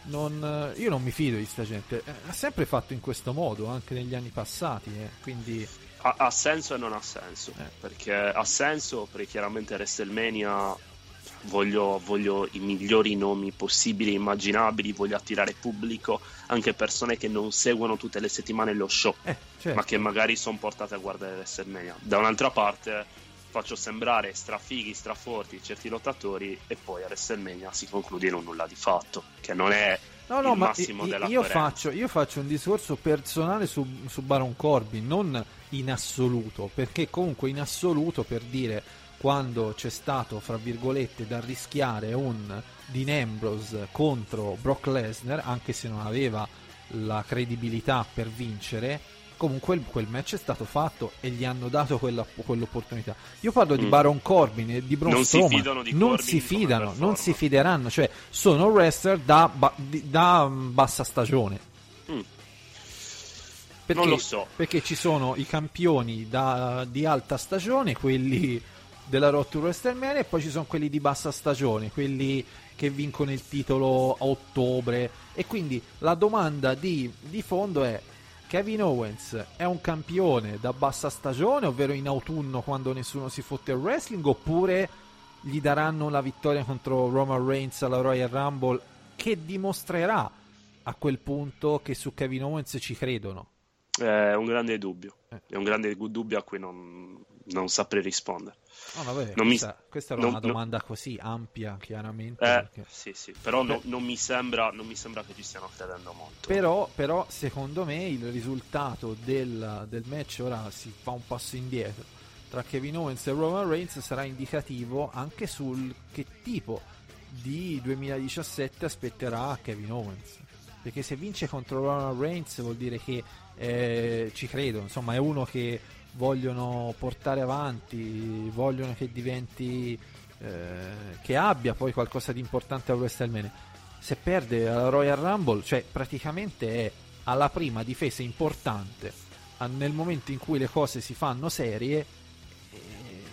A: non, io non mi fido di questa gente. Eh, ha sempre fatto in questo modo, anche negli anni passati, eh, quindi...
B: Ha, ha, senso e non ha senso, eh. perché ha senso perché chiaramente WrestleMania voglio, voglio, i migliori nomi possibili e immaginabili, voglio attirare pubblico, anche persone che non seguono tutte le settimane lo show,
A: eh, certo.
B: ma che magari sono portate a guardare WrestleMania. Da un'altra parte faccio sembrare strafighi, straforti certi lottatori e poi a WrestleMania si conclude in un nulla di fatto, che non è no, no, il massimo della
A: io faccio, io faccio un discorso personale su, su Baron Corbin, non in assoluto, perché comunque in assoluto per dire quando c'è stato, fra virgolette, da rischiare un Dean Ambrose contro Brock Lesnar, anche se non aveva la credibilità per vincere, comunque quel match è stato fatto e gli hanno dato quella, quell'opportunità. Io parlo mm. di Baron Corbin e di Braun non Strowman. Si fidano di non Corbin si fidano, non si fideranno, cioè sono wrestler da, ba- da bassa stagione. Mm. Perché,
B: non lo so.
A: Perché ci sono i campioni da, di alta stagione, quelli della Road to WrestleMania e poi ci sono quelli di bassa stagione, quelli che vincono il titolo a ottobre e quindi la domanda di, di fondo è Kevin Owens è un campione da bassa stagione, ovvero in autunno quando nessuno si fotte il wrestling, oppure gli daranno la vittoria contro Roman Reigns alla Royal Rumble che dimostrerà a quel punto che su Kevin Owens ci credono?
B: È un grande dubbio, eh. è un grande dubbio a cui non, non saprei rispondere.
A: Oh, vabbè, questa, mi... questa, era non, una domanda non... così ampia, chiaramente.
B: Eh, perché... Sì, sì, però no, non, mi sembra, non mi sembra che ci stiano credendo molto.
A: Però, però secondo me, il risultato del, del, match ora si fa un passo indietro tra Kevin Owens e Roman Reigns sarà indicativo anche sul che tipo di 2017 aspetterà Kevin Owens. Perché se vince contro Roman Reigns vuol dire che eh, ci credo, insomma, è uno che vogliono portare avanti, vogliono che diventi, eh, che abbia poi qualcosa di importante a WrestleMania. Se perde alla Royal Rumble, cioè praticamente è alla prima difesa importante, nel momento in cui le cose si fanno serie,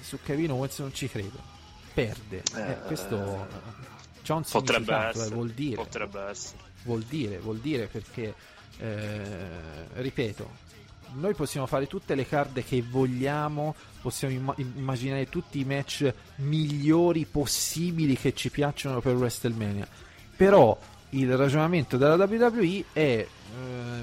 A: su Kevin Owens non ci credo. Perde. Eh, questo c'ha un
B: potrebbe
A: significato, eh,
B: essere,
A: vuol dire.
B: Potrebbe essere.
A: Vuol dire, vuol dire perché, eh, ripeto, noi possiamo fare tutte le card che vogliamo, possiamo imma- immaginare tutti i match migliori possibili che ci piacciono per WrestleMania. Però il ragionamento della WWE è eh,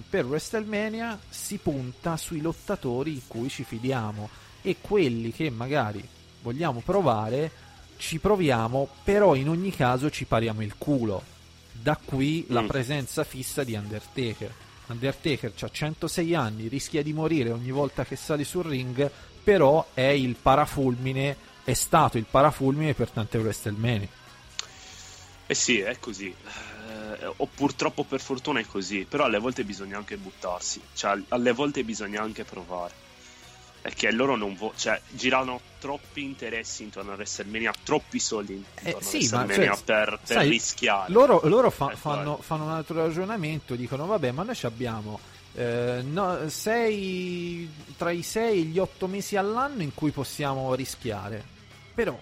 A: per WrestleMania si punta sui lottatori in cui ci fidiamo e quelli che magari vogliamo provare ci proviamo, però in ogni caso ci pariamo il culo. Da qui la
B: Mm.
A: presenza fissa di Undertaker. Undertaker ha 106 anni, rischia di morire ogni volta che sale sul ring, però è il parafulmine, è stato il parafulmine per tante WrestleMania.
B: Eh sì, è così. Eh, o purtroppo per fortuna è così, però alle volte bisogna anche buttarsi, cioè alle volte bisogna anche provare. È che loro non vo- cioè girano troppi interessi intorno a WrestleMania, troppi soldi intorno
A: Eh,
B: a
A: sì, ma
B: WrestleMania
A: cioè,
B: per, per
A: sai,
B: rischiare.
A: Loro, loro fa-
B: Eh,
A: fanno,
B: quello.
A: fanno un altro ragionamento, dicono vabbè ma noi ci abbiamo eh, no- sei- tra i 6 e gli 8 mesi all'anno in cui possiamo rischiare. Però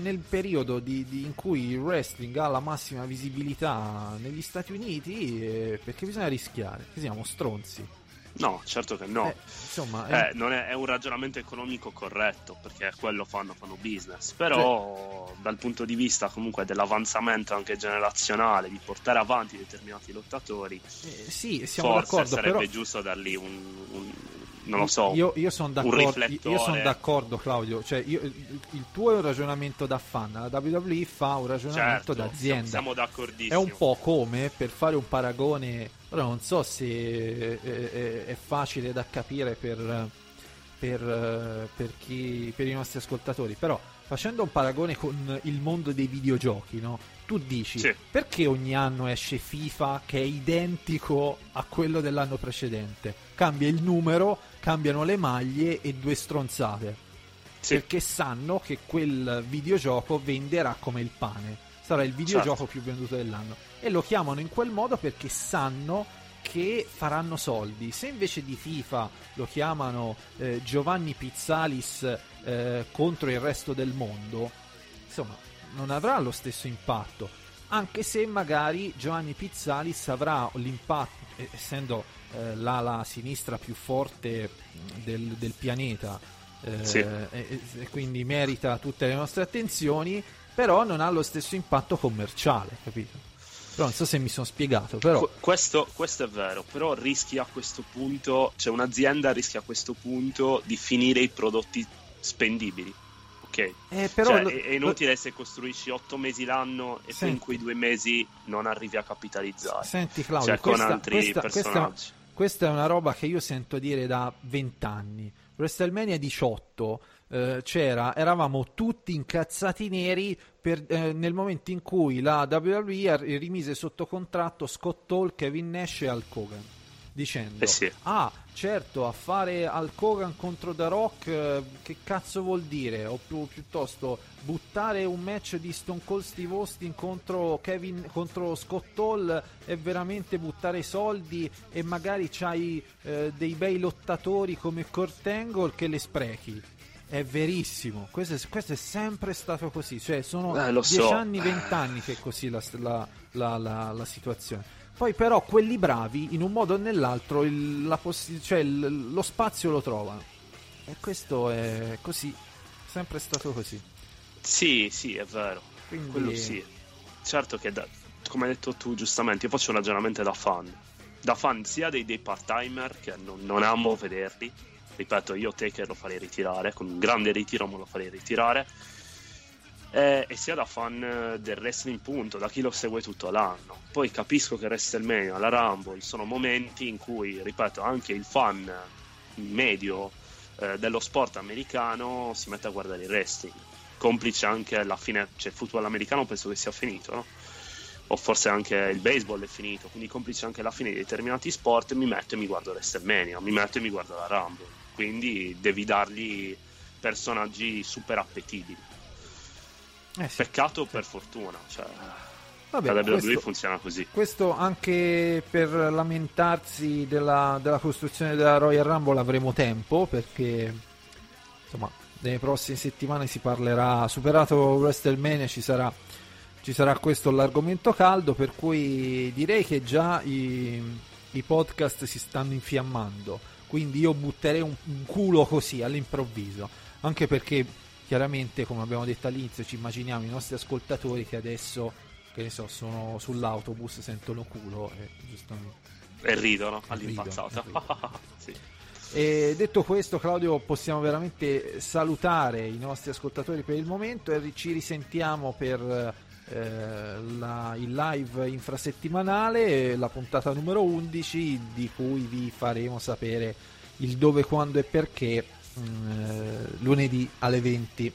A: nel, periodo di- di- in cui il wrestling ha la massima visibilità negli Stati Uniti, eh, perché bisogna rischiare? Siamo stronzi.
B: No, certo che no.
A: Eh, insomma, è-
B: Eh, non è, è un ragionamento economico corretto perché quello fanno, fanno business. Però dal punto di vista comunque dell'avanzamento anche generazionale di portare avanti determinati lottatori
A: eh, sì, siamo
B: forse
A: d'accordo,
B: sarebbe
A: però
B: giusto dargli un, un- non lo so
A: Io, io sono
B: un
A: d'accordo, son d'accordo, Claudio. Cioè, io- il tuo è un ragionamento da fan, la WWE fa un ragionamento
B: certo,
A: d'azienda.
B: siamo d'accordissimo
A: È un po' come per fare un paragone. Ora non so se è, è- facile da capire per, per, per chi, per i nostri ascoltatori, però facendo un paragone con il mondo dei videogiochi, no? Tu dici
B: Sì.
A: perché ogni anno esce FIFA che è identico a quello dell'anno precedente? Cambia il numero, cambiano le maglie e due stronzate
B: Sì,
A: perché sanno che quel videogioco venderà come il pane. Sarà il videogioco
B: Certo.
A: più venduto dell'anno. E lo chiamano in quel modo perché sanno che faranno soldi. Se invece di FIFA lo chiamano eh, Giovanni Pizzalis eh, contro il resto del mondo, insomma, non avrà lo stesso impatto. Anche se magari Giovanni Pizzalis avrà l'impatto, eh, essendo eh, l'ala sinistra più forte del, del pianeta, eh,
B: Sì.
A: e, e- quindi merita tutte le nostre attenzioni, però non ha lo stesso impatto commerciale, capito? Però non so se mi sono spiegato, però...
B: Que- questo, questo è vero, però rischi a questo punto, cioè un'azienda rischia a questo punto di finire i prodotti spendibili. Ok?
A: Eh,
B: Cioè,
A: lo-
B: è, inutile se costruisci otto mesi l'anno e poi
A: Senti.
B: in quei due mesi non arrivi a capitalizzare.
A: Senti Claudio,
B: cioè, con
A: questa,
B: altri
A: questa- questa-. Questa è una roba che io sento dire da vent'anni. WrestleMania 18 eh, c'era, eravamo tutti incazzati neri per- eh, nel momento in cui la WWE rimise sotto contratto Scott Hall, Kevin Nash e Hulk Hogan dicendo
B: Eh sì.
A: ah certo a fare Hulk Hogan contro The Rock eh, che cazzo vuol dire o più- piuttosto buttare un match di Stone Cold Steve Austin contro Kevin contro Scott Hall è veramente buttare soldi e magari c'hai eh, dei bei lottatori come Kurt Angle che le sprechi è verissimo, questo è, questo è sempre stato così, cioè sono
B: Eh, lo
A: 10
B: so.
A: anni, 20 anni che è così la- la- la- la situazione. Poi però quelli bravi in un modo o nell'altro il- la possi- cioè il- lo spazio lo trovano. E questo è così, sempre stato così.
B: Sì, sì, è vero.
A: Quindi-
B: Quello sì. Certo che, da- come hai detto tu giustamente, io faccio un ragionamento da fan. Da fan sia dei, dei part-timer che non, non amo vederli. Ripeto, io Taker lo farei ritirare, con un grande ritiro me lo farei ritirare. Eh, e sia da fan eh, del wrestling punto, da chi lo segue tutto l'anno. Poi capisco che WrestleMania, la Rumble, sono momenti in cui, ripeto, anche il fan medio eh, dello sport americano si mette a guardare il wrestling. Complice anche la fine, cioè il football americano penso che sia finito, no? O forse anche il baseball è finito, quindi complice anche la fine di determinati sport, mi metto e mi guardo WrestleMania, mi metto e mi guardo la Rumble. Quindi devi dargli personaggi super appetibili.
A: Eh sì.
B: Peccato per fortuna, cioè,
A: Vabbè,
B: la WWE
A: questo-
B: funziona così.
A: Questo anche per lamentarsi della, della costruzione della Royal Rumble avremo tempo perché insomma nelle prossime settimane si parlerà, superato WrestleMania ci sarà ci sarà questo l'argomento caldo, per cui direi che già i, i podcast si stanno infiammando, quindi io butterei un, un culo così all'improvviso, anche perché chiaramente, come abbiamo detto all'inizio, ci immaginiamo i nostri ascoltatori che adesso, che ne so, sono sull'autobus, sentono culo e giustamente...
B: E ridono all'impazzata.
A: sì. E detto questo, Claudio, possiamo veramente salutare i nostri ascoltatori per il momento e ci risentiamo per eh, la, il live infrasettimanale, la puntata numero 11 di cui vi faremo sapere il dove, quando e perché mh, mm, lunedì alle 20.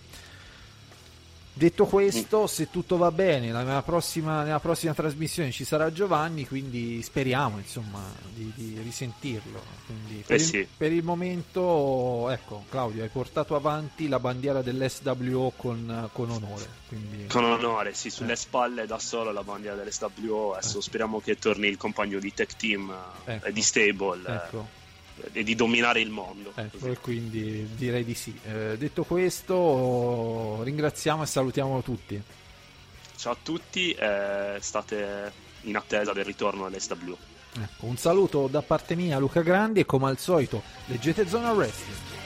A: Detto questo, se tutto va bene, nella prossima, nella prossima trasmissione ci sarà Giovanni, quindi speriamo insomma, di, di risentirlo. Quindi, per,
B: eh sì.
A: il, per, il, momento, ecco, Claudio, hai portato avanti la bandiera dell'SWO con, con onore. Quindi...
B: Con onore, sì, sulle eh. spalle da solo la bandiera dell'SWO. Adesso eh. speriamo che torni il compagno di Tech Team ecco. e di Stable.
A: Ecco
B: e di dominare il mondo.
A: Ecco, e quindi direi di sì. Eh, detto questo, ringraziamo e salutiamo tutti.
B: Ciao a tutti, eh, state in attesa del ritorno all'SW.
A: Ecco, un saluto da parte mia, Luca Grandi, e come al solito, leggete Zona Wrestling.